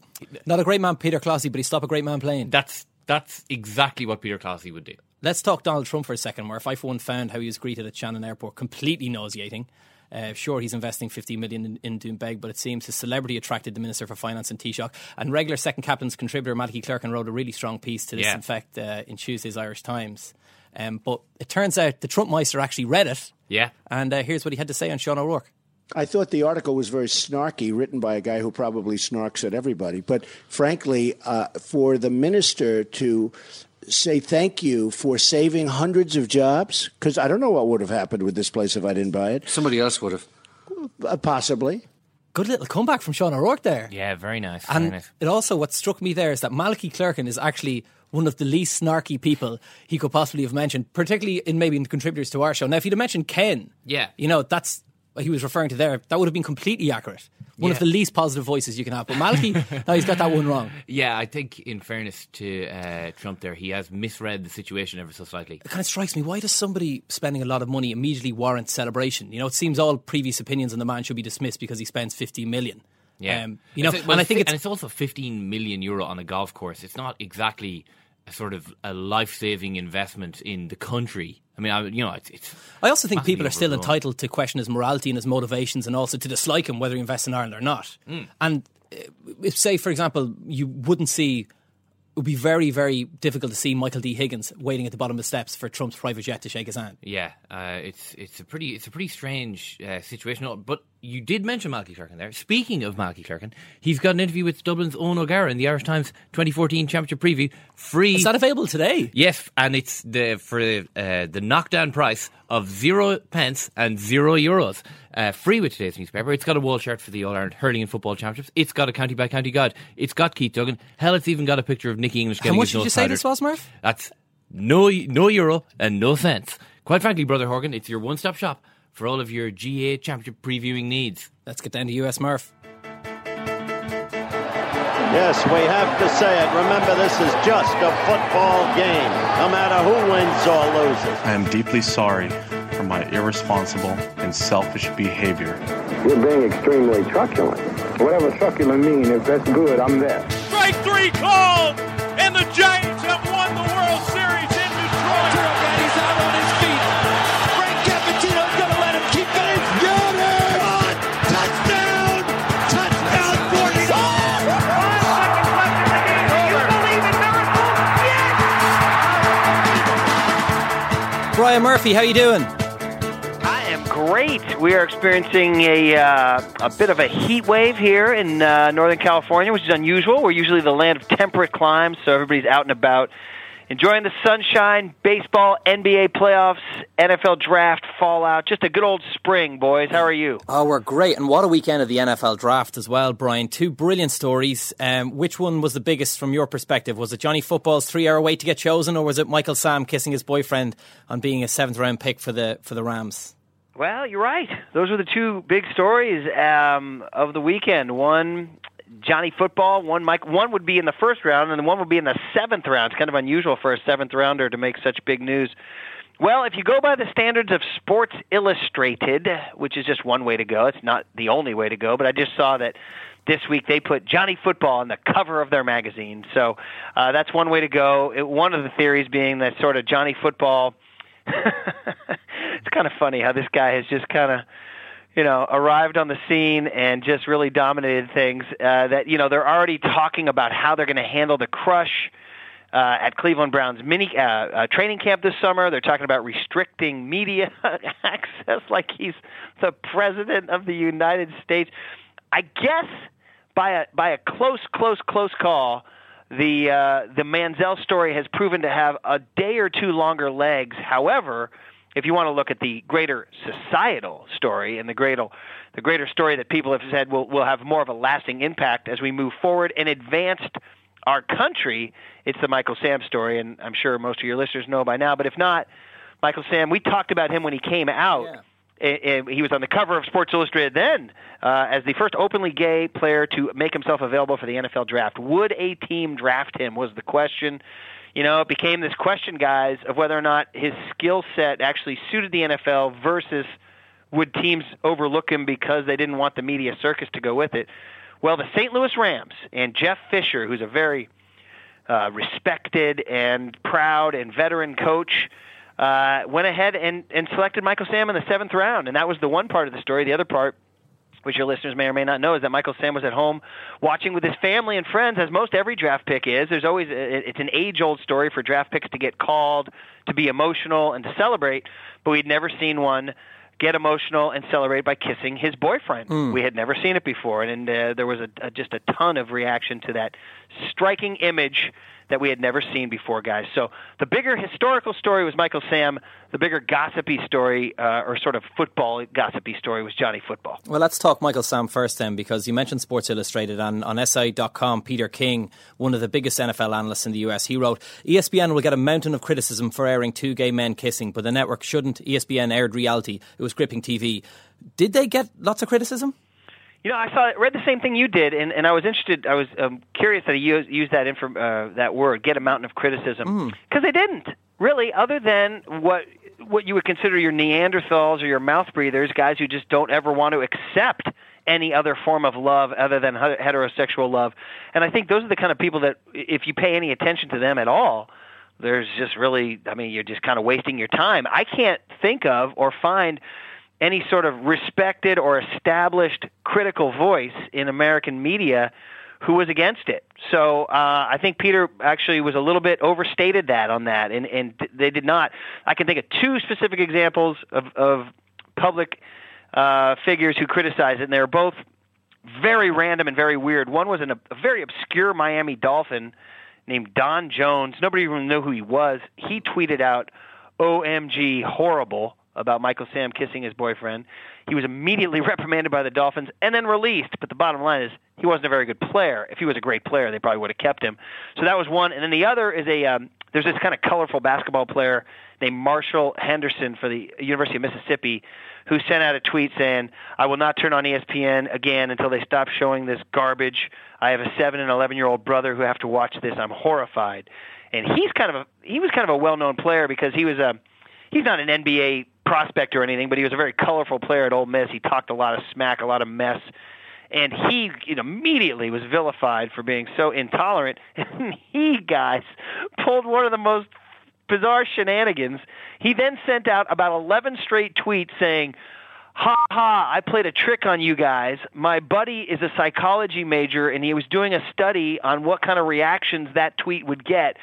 not a great man, Peter Classy, but he stopped a great man playing. That's that's exactly what Peter Classy would do. Let's talk Donald Trump for a second, where if I for one found how he was greeted at Shannon Airport, completely nauseating. Uh, sure, he's investing 50 million in, in Doonbeg, but it seems his celebrity attracted the Minister for Finance and Taoiseach. And regular second captain's contributor, Malachy Clerkin, wrote a really strong piece to this Yeah. effect uh, in Tuesday's Irish Times. Um, but it turns out the Trump Meister actually read it. Yeah. And uh, here's what he had to say on Sean O'Rourke. I thought the article was very snarky, written by a guy who probably snarks at everybody. But frankly, uh, for the minister to say thank you for saving hundreds of jobs, because I don't know what would have happened with this place if I didn't buy it. Somebody else would have. Uh, possibly. Good little comeback from Sean O'Rourke there. Yeah, very nice. very And nice. it also, what struck me there is that Malachy Clerkin is actually one of the least snarky people he could possibly have mentioned, particularly in maybe in the contributors to our show. Now, if he'd have mentioned Ken, Yeah. you know, that's what he was referring to there. That would have been completely accurate. One of the least positive voices you can have. But Malachy, no, he's got that one wrong. Yeah, I think in fairness to uh, Trump, there he has misread the situation ever so slightly. It kind of strikes me. Why does somebody spending a lot of money immediately warrant celebration? You know, it seems all previous opinions on the man should be dismissed because he spends 50 million. Yeah, Um, you know, It's- well, and I think it's and it's also 15 million euro on a golf course. It's not exactly sort of a life-saving investment in the country. I mean, I, you know, it's, it's I also think people are still entitled to question his morality and his motivations and also to dislike him whether he invests in Ireland or not. Mm. And uh, if, say, for example, you wouldn't see, it would be very, very difficult to see Michael D. Higgins waiting at the bottom of the steps for Trump's private jet to shake his hand. Yeah, uh, it's it's a pretty it's a pretty strange uh, situation. But you did mention Malky Clerkin there. Speaking of Malky Clerkin, he's got an interview with Dublin's Eoghan O'Gara in the Irish Times 2014 Championship preview. Free. Is that available today? Yes, and it's the for uh, the knockdown price of zero pence and zero euros. Uh, free with today's newspaper. It's got a wall shirt for the All Ireland Hurling and Football Championships. It's got a county by county guide. It's got Keith Duggan. Hell, it's even got a picture of Nicky English How getting much his did you say powdered. this was, Murph? That's no no euro and no cents. Quite frankly, brother Horgan, it's your one-stop shop for all of your GAA Championship previewing needs. Let's get down to US Murph. Yes, we have to say it. Remember, this is just a football game, no matter who wins or loses. I am deeply sorry for my irresponsible and selfish behavior. You're being extremely truculent. Whatever truculent means, if that's good, I'm there. Strike three called, and the Giants have Brian Murphy, how you doing? I am great. We are experiencing a uh, a bit of a heat wave here in uh, Northern California, which is unusual. We're usually the land of temperate climes, so everybody's out and about enjoying the sunshine, baseball, NBA playoffs, NFL draft, fallout. Just a good old spring, boys. How are you? Oh, we're great. And what a weekend of the NFL draft as well, Brian. Two brilliant stories. Um, which one was the biggest from your perspective? Was it Johnny Football's three hour wait to get chosen, or was it Michael Sam kissing his boyfriend on being a seventh round pick for the, for the Rams? Well, you're right. Those were the two big stories um, of the weekend. One Johnny Football. One Mike. One would be in the first round, and one would be in the seventh round. It's kind of unusual for a seventh rounder to make such big news. Well, if you go by the standards of Sports Illustrated, which is just one way to go, it's not the only way to go. But I just saw that this week they put Johnny Football on the cover of their magazine. So uh, that's one way to go. It, one of the theories being that sort of Johnny Football. it's kind of funny how this guy has just kind of you know, arrived on the scene and just really dominated things. Uh, that you know they're already talking about how they're going to handle the crush uh, at Cleveland Browns mini uh, uh, training camp this summer. They're talking about restricting media access, like he's the president of the United States. I guess by a by a close, close, close call. The uh, the Manziel story has proven to have a day or two longer legs. However, if you want to look at the greater societal story and the greater the greater story that people have said will will have more of a lasting impact as we move forward and advanced our country, it's the Michael Sam story, and I'm sure most of your listeners know by now. But if not, Michael Sam, we talked about him when he came out. Yeah. And he was on the cover of Sports Illustrated then uh, as the first openly gay player to make himself available for the NFL draft. Would a team draft him? Was the question you know, it became this question, guys, of whether or not his skill set actually suited the NFL versus would teams overlook him because they didn't want the media circus to go with it. Well, the St. Louis Rams and Jeff Fisher, who's a very uh, respected and proud and veteran coach, uh, went ahead and, and selected Michael Sam in the seventh round. And that was the one part of the story. The other part which your listeners may or may not know, is that Michael Sam was at home watching with his family and friends, as most every draft pick is. There's always it's an age-old story for draft picks to get called, to be emotional, and to celebrate. But we'd never seen one get emotional and celebrate by kissing his boyfriend. Mm. We had never seen it before, and, and uh, there was a, a, just a ton of reaction to that striking image that we had never seen before, guys. So the bigger historical story was Michael Sam. The bigger gossipy story, uh, or sort of football gossipy story, was Johnny Football. Well, let's talk Michael Sam first, then, because you mentioned Sports Illustrated. On, on SI.com, Peter King, one of the biggest NFL analysts in the US, he wrote ESPN will get a mountain of criticism for airing two gay men kissing, but the network shouldn't. ESPN aired reality, it was gripping TV. Did they get lots of criticism? You know, I saw read the same thing you did, and, and I was interested. I was um, curious that he used, used that inform, uh, that word, get a mountain of criticism, because mm. they didn't really, other than what what you would consider your Neanderthals or your mouth breathers, guys who just don't ever want to accept any other form of love other than heterosexual love. And I think those are the kind of people that, if you pay any attention to them at all, there's just really, I mean, you're just kind of wasting your time. I can't think of or find any sort of respected or established critical voice in American media who was against it. So uh, I think Peter actually was a little bit overstated that on that, and, and they did not. I can think of two specific examples of, of public uh, figures who criticized it, and they were both very random and very weird. One was an, a very obscure Miami Dolphin named Don Jones. Nobody even knew who he was. He tweeted out, "OMG, horrible." About Michael Sam kissing his boyfriend. He was immediately reprimanded by the Dolphins and then released. But the bottom line is he wasn't a very good player. If he was a great player, they probably would have kept him. So that was one. And then the other is a um, there's this kind of colorful basketball player named Marshall Henderson for the University of Mississippi who sent out a tweet saying, "I will not turn on ESPN again until they stop showing this garbage. I have a 7 and 11 year old brother who have to watch this. I'm horrified." And he's kind of a he was kind of a well-known player because he was a he's not an NBA prospect or anything, but he was a very colorful player at Ole Miss. He talked a lot of smack, a lot of mess, and he you immediately was vilified for being so intolerant. And he, guys, pulled one of the most bizarre shenanigans. He then sent out about 11 straight tweets saying, Ha ha, I played a trick on you guys. My buddy is a psychology major and he was doing a study on what kind of reactions that tweet would get.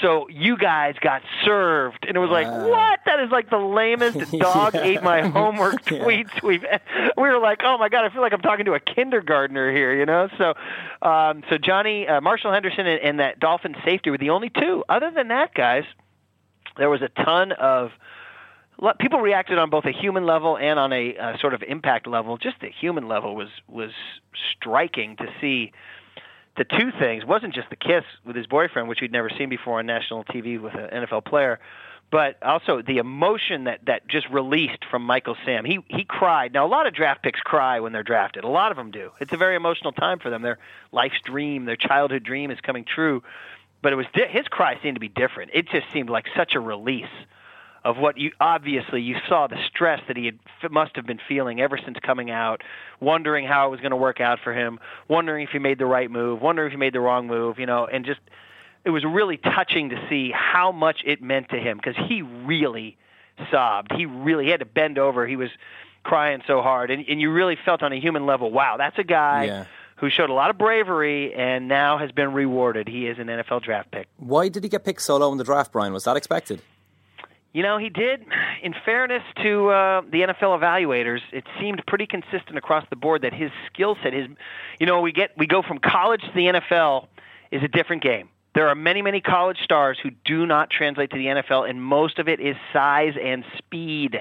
So you guys got served. And it was like, what? That is like the lamest dog ate my homework tweets we've we were like, oh my god, I feel like I'm talking to a kindergartner here, you know? So um so Johnny uh, Marshall Henderson and, and that Dolphin safety were the only two. Other than that, guys, there was a ton of people reacted on both a human level and on a uh, sort of impact level. Just the human level was was striking to see the two things. Wasn't just the kiss with his boyfriend, which we'd never seen before on national TV with an NFL player, but also the emotion that that just released from Michael Sam. He he cried. Now a lot of draft picks cry when they're drafted. A lot of them do. It's a very emotional time for them. Their life's dream, their childhood dream is coming true. But it was his cry seemed to be different. It just seemed like such a release of what you obviously you saw the stress that he had must have been feeling ever since coming out, wondering how it was going to work out for him, wondering if he made the right move, wondering if he made the wrong move, you know, and just it was really touching to see how much it meant to him because he really sobbed. He really he had to bend over. He was crying so hard, and, and you really felt on a human level, wow, that's a guy. Yeah. Who showed a lot of bravery and now has been rewarded. He is an NFL draft pick. Why did he get picked solo in the draft, Brian? Was that expected? You know, he did. In fairness to uh, the NFL evaluators, it seemed pretty consistent across the board that his skill set, his, you know, we get we go from college to the NFL is a different game. There are many, many college stars who do not translate to the NFL, and most of it is size and speed.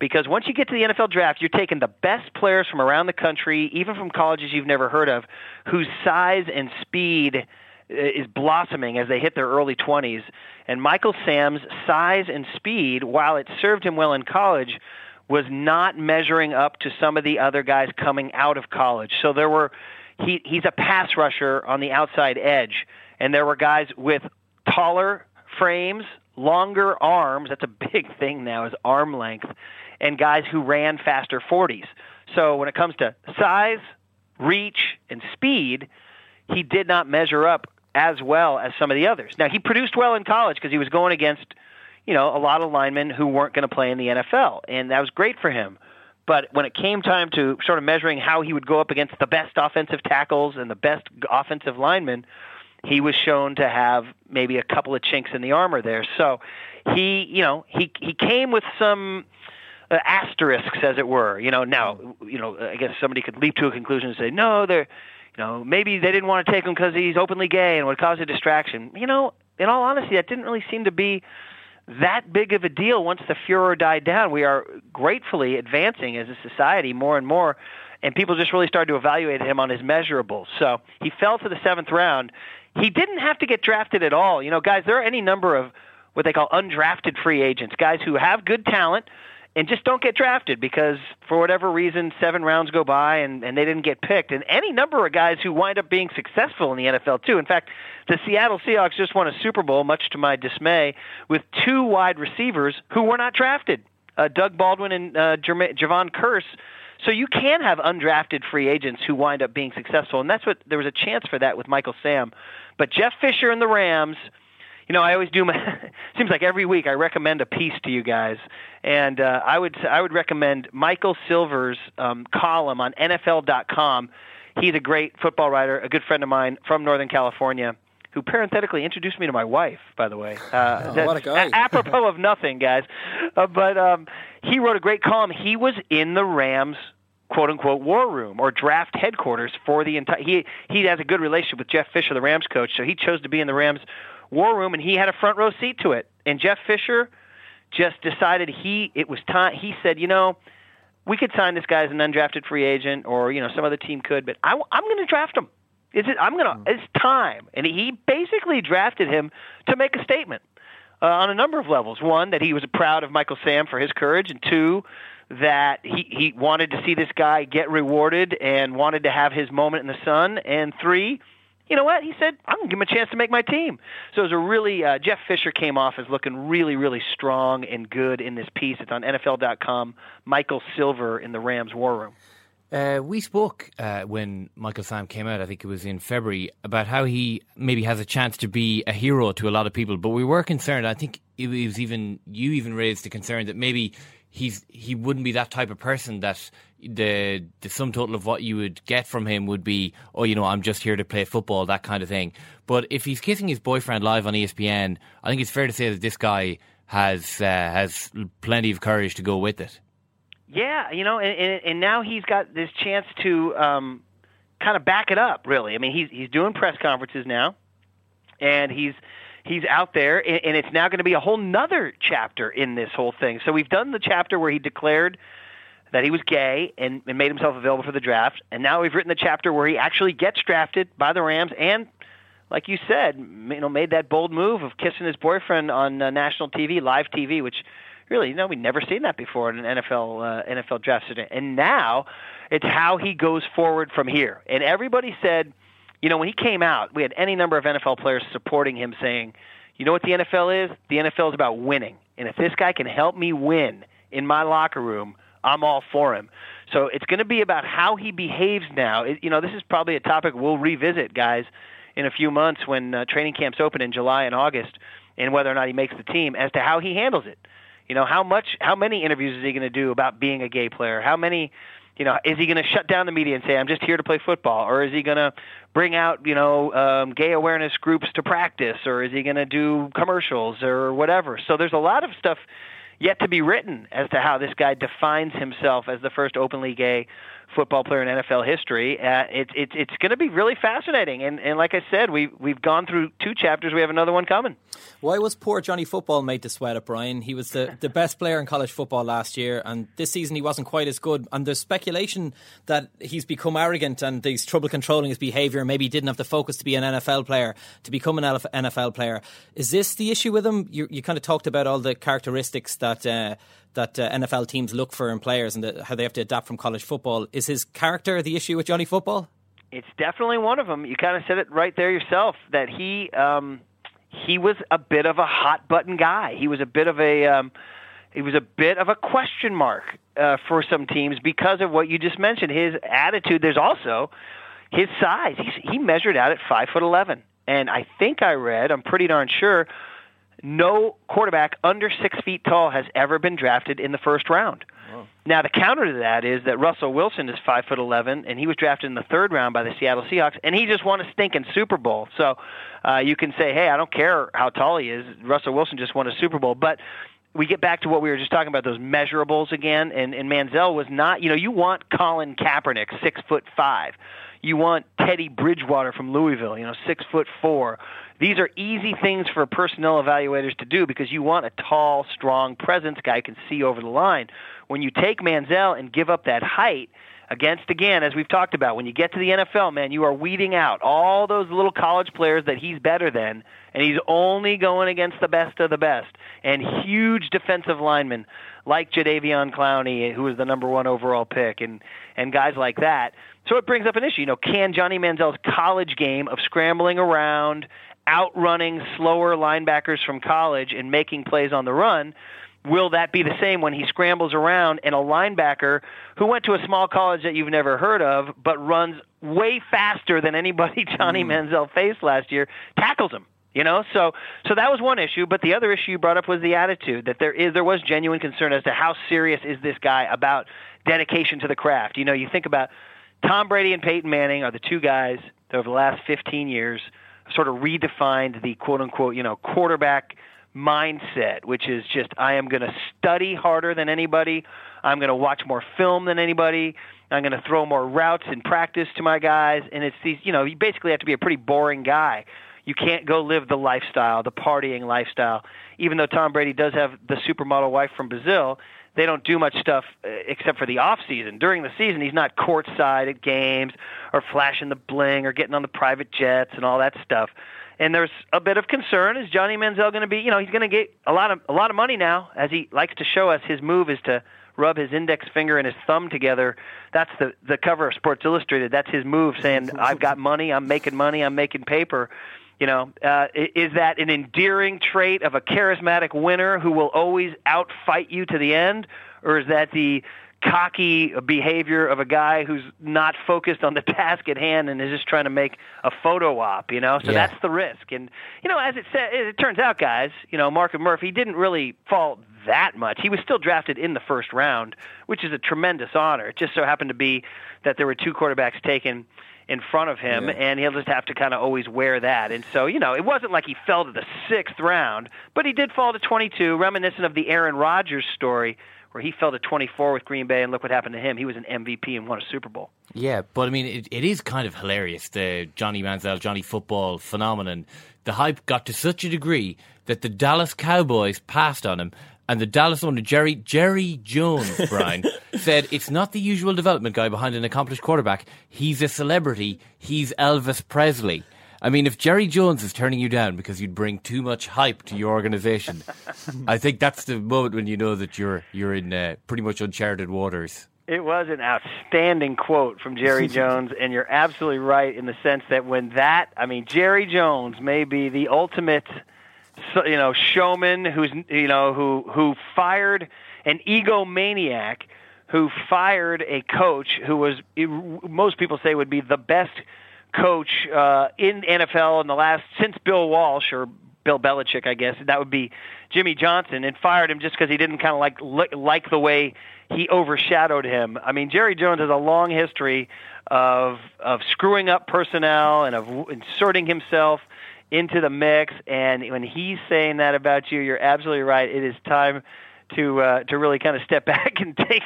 Because once you get to the NFL draft, you're taking the best players from around the country, even from colleges you've never heard of, whose size and speed is blossoming as they hit their early 20s. And Michael Sam's size and speed, while it served him well in college, was not measuring up to some of the other guys coming out of college. So there were he he's a pass rusher on the outside edge, and there were guys with taller frames, longer arms. That's a big thing now is arm length, and guys who ran faster 40s. So when it comes to size, reach, and speed, he did not measure up as well as some of the others. Now he produced well in college because he was going against, you know, a lot of linemen who weren't going to play in the NFL, and that was great for him. But when it came time to sort of measuring how he would go up against the best offensive tackles and the best offensive linemen, he was shown to have maybe a couple of chinks in the armor there. So he, you know, he he came with some uh, asterisks, as it were. You know, now, you know, I guess somebody could leap to a conclusion and say, no, they're, you know, maybe they didn't want to take him because he's openly gay and would cause a distraction. You know, in all honesty, that didn't really seem to be that big of a deal once the furor died down. We are gratefully advancing as a society more and more, and people just really started to evaluate him on his measurables. So he fell to the seventh round. He didn't have to get drafted at all. You know, guys, there are any number of what they call undrafted free agents, guys who have good talent and just don't get drafted because for whatever reason seven rounds go by and, and they didn't get picked and any number of guys who wind up being successful in the NFL too. In fact, the Seattle Seahawks just won a Super Bowl, much to my dismay, with two wide receivers who were not drafted, uh, Doug Baldwin and uh, Javon Kearse. So you can have undrafted free agents who wind up being successful, and that's what there was a chance for that with Michael Sam. But Jeff Fisher and the Rams, you know, I always do my. seems like every week I recommend a piece to you guys, and uh, I would I would recommend Michael Silver's um, column on NFL.com. He's a great football writer, a good friend of mine from Northern California, who parenthetically introduced me to my wife. By the way, uh, Oh, what a guy. apropos of nothing, guys. Uh, but um, he wrote a great column. He was in the Rams quote unquote war room or draft headquarters for the entire he he has a good relationship with Jeff Fisher the Rams coach so he chose to be in the Rams war room and he had a front row seat to it and Jeff Fisher just decided he it was time he said you know we could sign this guy as an undrafted free agent or you know some other team could but I, I'm going to draft him is it I'm going to it's time and he basically drafted him to make a statement uh, on a number of levels. One, that he was proud of Michael Sam for his courage, and two, that he, he wanted to see this guy get rewarded and wanted to have his moment in the sun. And three, you know what? He said, I'm going to give him a chance to make my team. So it was a really, uh, Jeff Fisher came off as looking really, really strong and good in this piece. It's on NFL.com. Michael Silver in the Rams War Room. Uh, we spoke uh, when Michael Sam came out, I think it was in February, about how he maybe has a chance to be a hero to a lot of people. But we were concerned, I think it was even, you even raised the concern that maybe he's he wouldn't be that type of person that the the sum total of what you would get from him would be, oh, you know, I'm just here to play football, that kind of thing. But if he's kissing his boyfriend live on ESPN, I think it's fair to say that this guy has uh, has plenty of courage to go with it. Yeah, you know, and, and now he's got this chance to um, kind of back it up. Really, I mean, he's he's doing press conferences now, and he's he's out there, and, and it's now going to be a whole nother chapter in this whole thing. So we've done the chapter where he declared that he was gay and, and made himself available for the draft, and now we've written the chapter where he actually gets drafted by the Rams and. Like you said, you know, made that bold move of kissing his boyfriend on uh, national TV, live TV, which really, you know, we'd never seen that before in an NFL uh, NFL draft. And now it's how he goes forward from here. And everybody said, you know, when he came out, we had any number of NFL players supporting him, saying, you know what the NFL is? The NFL is about winning. And if this guy can help me win in my locker room, I'm all for him. So it's going to be about how he behaves now. It, you know, this is probably a topic we'll revisit, guys, in a few months when uh, training camps open in July and August, and whether or not he makes the team, as to how he handles it. You know, how much, how many interviews is he going to do about being a gay player? How many, you know, is he going to shut down the media and say, "I'm just here to play football," or is he going to bring out, you know, um, gay awareness groups to practice, or is he going to do commercials or whatever? So there's a lot of stuff yet to be written as to how this guy defines himself as the first openly gay football player in NFL history. Uh, it, it, it's going to be really fascinating. And, and like I said, we, we've gone through two chapters. We have another one coming. Why was poor Johnny Football made to sweat it, Brian? He was the, the best player in college football last year, and this season he wasn't quite as good. And there's speculation that he's become arrogant and he's trouble controlling his behaviour. Maybe he didn't have the focus to be an NFL player, to become an NFL player. Is this the issue with him? You, you kind of talked about all the characteristics that. Uh, that uh, NFL teams look for in players and the, how they have to adapt from college football. Is his character the issue with Johnny Football? It's definitely one of them. You kind of said it right there yourself that he um, he was a bit of a hot button guy. He was a bit of a um, he was a bit of a question mark uh, for some teams because of what you just mentioned. His attitude. There's also his size. He's, he measured out at five foot eleven, and I think I read. I'm pretty darn sure no quarterback under six feet tall has ever been drafted in the first round. Wow. Now the counter to that is that Russell Wilson is five foot eleven, and he was drafted in the third round by the Seattle Seahawks, and he just won a stinking Super Bowl. So uh, you can say, hey, I don't care how tall he is. Russell Wilson just won a Super Bowl, but we get back to what we were just talking about those measurables again, and, and Manziel was not. You know, you want Colin Kaepernick, six foot five. You want Teddy Bridgewater from Louisville, you know, six foot four. These are easy things for personnel evaluators to do because you want a tall, strong presence guy who can see over the line. When you take Manziel and give up that height against again, as we've talked about, when you get to the NFL, man, you are weeding out all those little college players that he's better than, and he's only going against the best of the best and huge defensive linemen like Jadeveon Clowney, who was the number one overall pick, and and guys like that. So it brings up an issue. You know, can Johnny Manziel's college game of scrambling around outrunning slower linebackers from college and making plays on the run. Will that be the same when he scrambles around and a linebacker who went to a small college that you've never heard of but runs way faster than anybody Johnny mm. Manziel faced last year tackles him? You know, so so that was one issue, but the other issue you brought up was the attitude that there is there was genuine concern as to how serious is this guy about dedication to the craft. You know, you think about Tom Brady and Peyton Manning are the two guys that over the last 15 years sort of redefined the quote unquote, you know, quarterback mindset, which is just I am going to study harder than anybody. I'm going to watch more film than anybody. I'm going to throw more routes in practice to my guys. And it's these, you know, you basically have to be a pretty boring guy. You can't go live the lifestyle, the partying lifestyle. Even though Tom Brady does have the supermodel wife from Brazil, they don't do much stuff uh, except for the off season. During the season, he's not courtside at games or flashing the bling or getting on the private jets and all that stuff. And there's a bit of concern: is Johnny Manziel going to be? You know, he's going to get a lot of a lot of money now, as he likes to show us. His move is to rub his index finger and his thumb together. That's the the cover of Sports Illustrated. That's his move, saying, "I've got money. I'm making money. I'm making paper." You know, uh, is that an endearing trait of a charismatic winner who will always outfight you to the end, or is that the cocky behavior of a guy who's not focused on the task at hand and is just trying to make a photo op, you know? So Yeah. that's the risk. And, you know, as it said, it turns out, guys, you know, Mark and Murphy didn't really fall that much. He was still drafted in the first round, which is a tremendous honor. It just so happened to be that there were two quarterbacks taken in front of him, Yeah. and he'll just have to kind of always wear that. And so, you know, it wasn't like he fell to the sixth round, but he did fall to 22, reminiscent of the Aaron Rodgers story, where he fell to 24 with Green Bay, and look what happened to him. He was an MVP and won a Super Bowl. Yeah, but I mean, it, it is kind of hilarious. The Johnny Manziel, Johnny Football phenomenon. The hype got to such a degree that the Dallas Cowboys passed on him, and the Dallas owner Jerry Jerry Jones, Brian, said it's not the usual development guy behind an accomplished quarterback. He's a celebrity. He's Elvis Presley. I mean, if Jerry Jones is turning you down because you'd bring too much hype to your organization, I think that's the moment when you know that you're you're in uh, pretty much uncharted waters. It was an outstanding quote from Jerry Jones, and you're absolutely right in the sense that when that, I mean, Jerry Jones may be the ultimate, you know, showman who's, you know, who who fired an egomaniac, who fired a coach who was, most people say, would be the best coach uh, in NFL in the last since Bill Walsh or Bill Belichick, I guess that would be Jimmy Johnson, and fired him just because he didn't kind of like li- like the way he overshadowed him. I mean, Jerry Jones has a long history of of screwing up personnel and of inserting himself into the mix. And when he's saying that about you, you're absolutely right. It is time to uh, to really kind of step back and take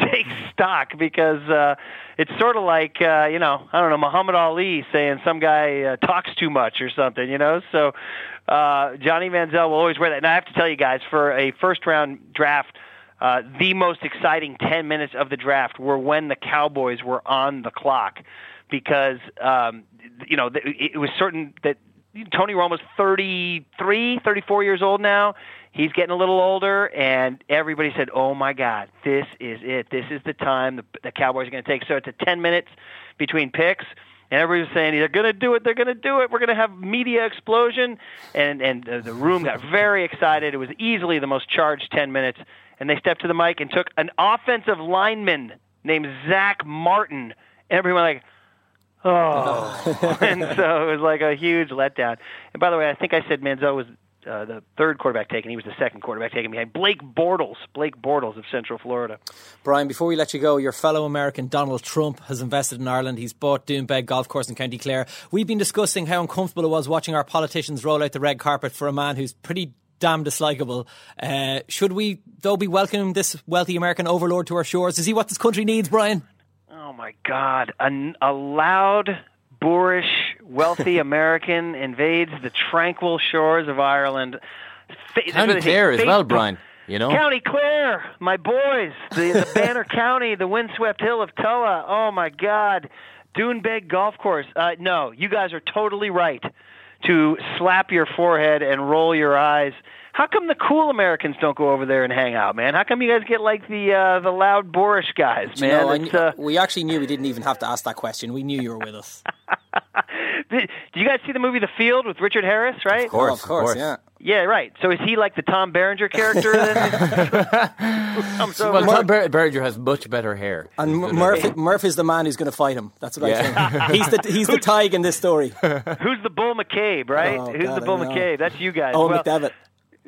take stock because uh, it's sort of like uh, you know I don't know Muhammad Ali saying some guy uh, talks too much or something you know so uh, Johnny Manziel will always wear that and I have to tell you guys for a first round draft uh, the most exciting 10 minutes of the draft were when the Cowboys were on the clock because um, you know it was certain that Tony Romo's 33, 34 years old now. He's getting a little older, and everybody said, "Oh my God, this is it. This is the time the, the Cowboys are going to take." So it's a 10 minutes between picks, and everybody was saying, "They're going to do it. They're going to do it. We're going to have media explosion." And and uh, the room got very excited. It was easily the most charged 10 minutes, and they stepped to the mic and took an offensive lineman named Zack Martin. Everyone like. Oh, and so it was like a huge letdown. And by the way, I think I said Manziel was uh, the third quarterback taken. He was the second quarterback taken behind Blake Bortles. Blake Bortles of Central Florida. Brian, before we let you go, your fellow American Donald Trump has invested in Ireland. He's bought Doonbeg Golf Course in County Clare. We've been discussing how uncomfortable it was watching our politicians roll out the red carpet for a man who's pretty damn dislikable. Uh, should we, though, be welcoming this wealthy American overlord to our shores? Is he what this country needs, Brian? Oh my God! A, a loud, boorish, wealthy American invades the tranquil shores of Ireland. Fa- that's what County Clare as well, Brian. You know, County Clare, my boys, the, the Banner County, the windswept hill of Tulla. Oh my God, Doonbeg Golf Course. Uh, no, you guys are totally right to slap your forehead and roll your eyes. How come the cool Americans don't go over there and hang out, man? How come you guys get like the uh, the loud boorish guys, Do you man? know, I It's, knew- uh, we actually knew we didn't even have to ask that question. We knew you were with us. did, did you guys see the movie The Field with Richard Harris? Right? Of course, Oh, of course, of course. yeah. Yeah, right. So is he like the Tom Berenger character? Then? I'm so well, Tom Ber- Berger has much better hair. And M- Murph, Murph is the man who's going to fight him. That's what Yeah. I think. He's the he's the Tadhg in this story. Who's the Bull McCabe, right? Oh, Who's God, the Bull McCabe? That's you guys. Oh, Well, McDevitt.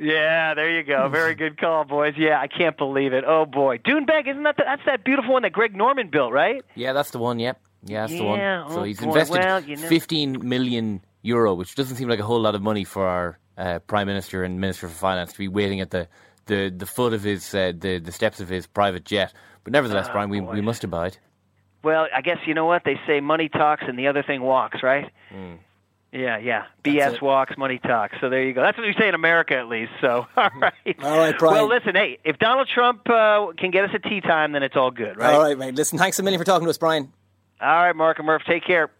Yeah, there you go. Very good call, boys. Yeah, I can't believe it. Oh boy, Doonbeg, isn't that the, that's that beautiful one that Greg Norman built, right? Yeah, that's the one. Yep. Yeah, that's the one. So oh he's boy. invested Well, you know- 15 million euro, which doesn't seem like a whole lot of money for our uh, prime minister and minister for finance to be waiting at the the, the foot of his uh, the the steps of his private jet. But nevertheless, Oh, Brian, we we must abide. Well, I guess you know what they say: money talks, and the other thing walks, right? Yeah, yeah. BS walks, money talks. So there you go. That's what we say in America, at least. So, all right. All right, Brian. Well, listen, hey, if Donald Trump uh, can get us a tea time, then it's all good, right? All right, mate. Listen, thanks a million for talking to us, Brian. All right, Mark and Murph, take care.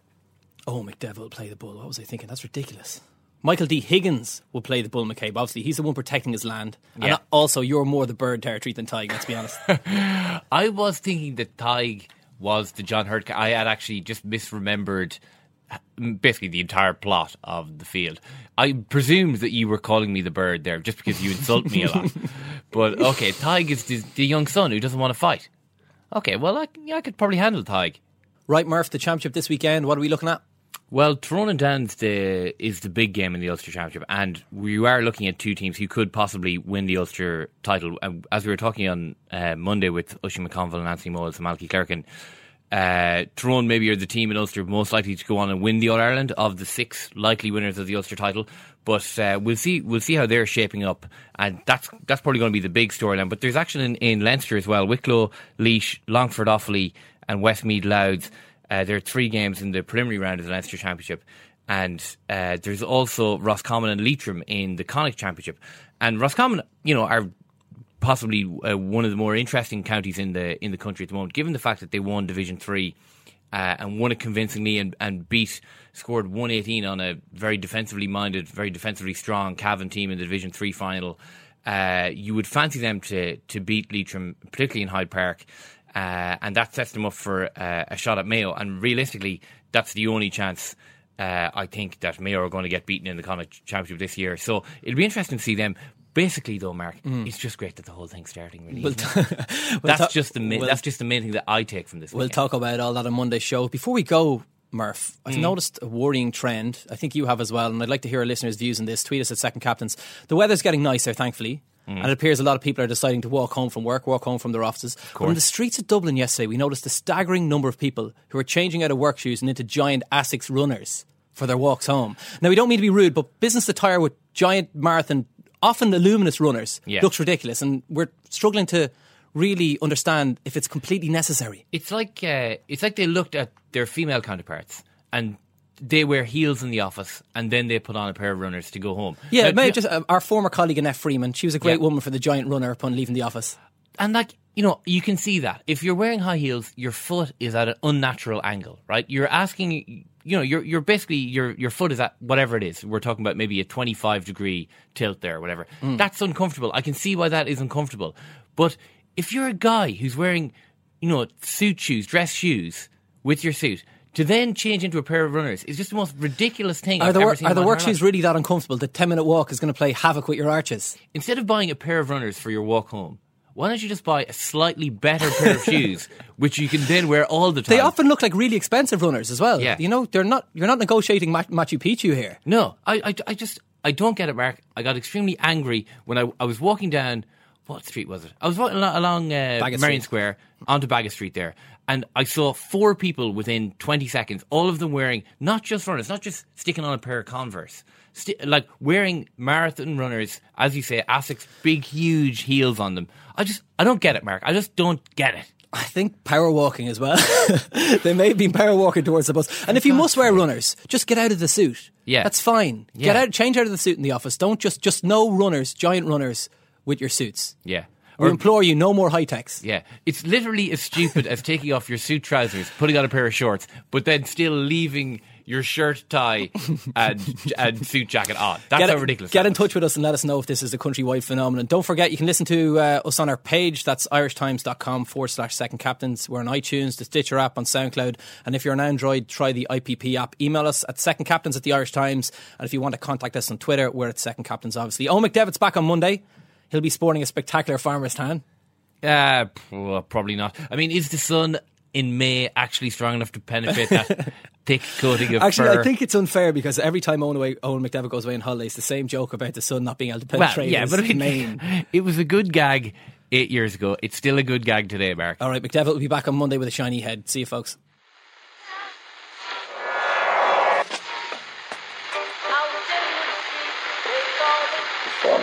Oh, McDevitt will play the bull. What was I thinking? That's ridiculous. Michael D. Higgins will play the bull McCabe. Obviously, he's the one protecting his land. Yeah. And also, you're more the bird territory than Tadhg, let's be honest. I was thinking that Tadhg was the John Hurt. ca- I had actually just misremembered basically the entire plot of the field. I presumed that you were calling me the bird there just because you insult me a lot. But okay, Tadhg is the, the young son who doesn't want to fight. Okay, well, I, I could probably handle Tadhg. right, Murph, the championship this weekend. What are we looking at? Well, Tyrone and Down's the, is the big game in the Ulster Championship, and we are looking at two teams who could possibly win the Ulster title. As we were talking on uh, Monday with Oisín McConville and Anthony Moyles and Malky Clerkin, uh, Tyrone maybe are the team in Ulster most likely to go on and win the All Ireland of the six likely winners of the Ulster title. But uh, we'll see. We'll see how they're shaping up, and that's that's probably going to be the big storyline. But there's action in, in Leinster as well. Wicklow, Laois, Longford, Offaly, and Westmeath Louth. Uh, there are three games in the preliminary round of the Leinster Championship, and uh, there's also Roscommon and Leitrim in the Connacht Championship. And Roscommon, you know, are possibly uh, one of the more interesting counties in the in the country at the moment, given the fact that they won Division Three uh, and won it convincingly and, and beat scored 118 on a very defensively minded, very defensively strong Cavan team in the Division Three final. Uh, you would fancy them to to beat Leitrim, particularly in Hyde Park, uh, and that sets them up for uh, a shot at Mayo. And realistically, that's the only chance. Uh, I think that Mayo are going to get beaten in the Connacht Championship this year. So it'll be interesting to see them. Basically, though, Mark, it's just great that the whole thing's starting. Really, We'll t- we'll that's ta- just the main, we'll- that's just the main thing that I take from this. We'll weekend. talk about all that on Monday's show. Before we go, Murph, I've Mm. noticed a worrying trend. I think you have as well, and I'd like to hear our listeners' views on this. Tweet us at Second Captains. The weather's getting nicer, thankfully. Mm. And it appears a lot of people are deciding to walk home from work, walk home from their offices. But in the streets of Dublin yesterday, we noticed a staggering number of people who are changing out of work shoes and into giant Asics runners for their walks home. Now, we don't mean to be rude, but business attire with giant marathon, often the luminous runners, Yeah. looks ridiculous. And we're struggling to really understand if it's completely necessary. It's like uh, it's like they looked at their female counterparts and they wear heels in the office and then they put on a pair of runners to go home. Yeah, Now, maybe just uh, our former colleague Annette Freeman. She was a great Yeah. woman for the giant runner upon leaving the office. and like you know, you can see that if you're wearing high heels, your foot is at an unnatural angle, right? You're asking, you know, you're you're basically your your foot is at whatever it is. We're talking about maybe a 25 degree tilt there, or whatever. Mm. That's uncomfortable. I can see why that is uncomfortable. But if you're a guy who's wearing, you know, suit shoes, dress shoes with your suit. To then change into a pair of runners is just the most ridiculous thing. Are I've the, ever wor- seen are the work shoes really that uncomfortable? The 10 minute walk is going to play havoc with your arches. Instead of buying a pair of runners for your walk home, why don't you just buy a slightly better pair of shoes, which you can then wear all the time? They often look like really expensive runners as well. Yeah. You know, they're not. You're not negotiating Ma- Machu Picchu here. No, I, I, I just I don't get it, Mark. I got extremely angry when I, I was walking down. What street was it? I was walking along uh, Merrion Square onto Baggot Street there, and I saw four people within 20 seconds, all of them wearing not just runners, not just sticking on a pair of Converse, sti- like wearing marathon runners, as you say, Asics, big, huge heels on them. I just, I don't get it, Mark. I just don't get it. I think power walking as well. they may have been power walking towards the bus. And if you must wear runners, just get out of the suit. Yeah. That's fine. Get out, change out of the suit in the office. Don't just, just no runners, giant runners with your suits. Yeah. We implore you, no more high techs. Yeah, it's literally as stupid as taking off your suit trousers, putting on a pair of shorts, but then still leaving your shirt, tie, and and suit jacket on. That's get ridiculous. Get in touch with us and let us know if this is a countrywide phenomenon. Don't forget, you can listen to uh, us on our page. That's irishtimes.com forward slash second captains. We're on iTunes, the Stitcher app, on SoundCloud. And if you're on Android, try the IPP app. Email us at second captains at the Irish Times. And if you want to contact us on Twitter, we're at second captains, obviously. Eoin McDevitt's back on Monday. He'll be sporting a spectacular farmer's tan. Uh, well, probably not. I mean, is the sun in May actually strong enough to penetrate that thick coating of Actually, fur? I think it's unfair because every time Eoin, away, Eoin McDevitt goes away on holiday, it's the same joke about the sun not being able to well, penetrate yeah, his but I mean, mane. it was a good gag eight years ago. It's still a good gag today, Mark. All right, McDevitt will be back on Monday with a shiny head. See you, folks.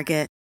Target.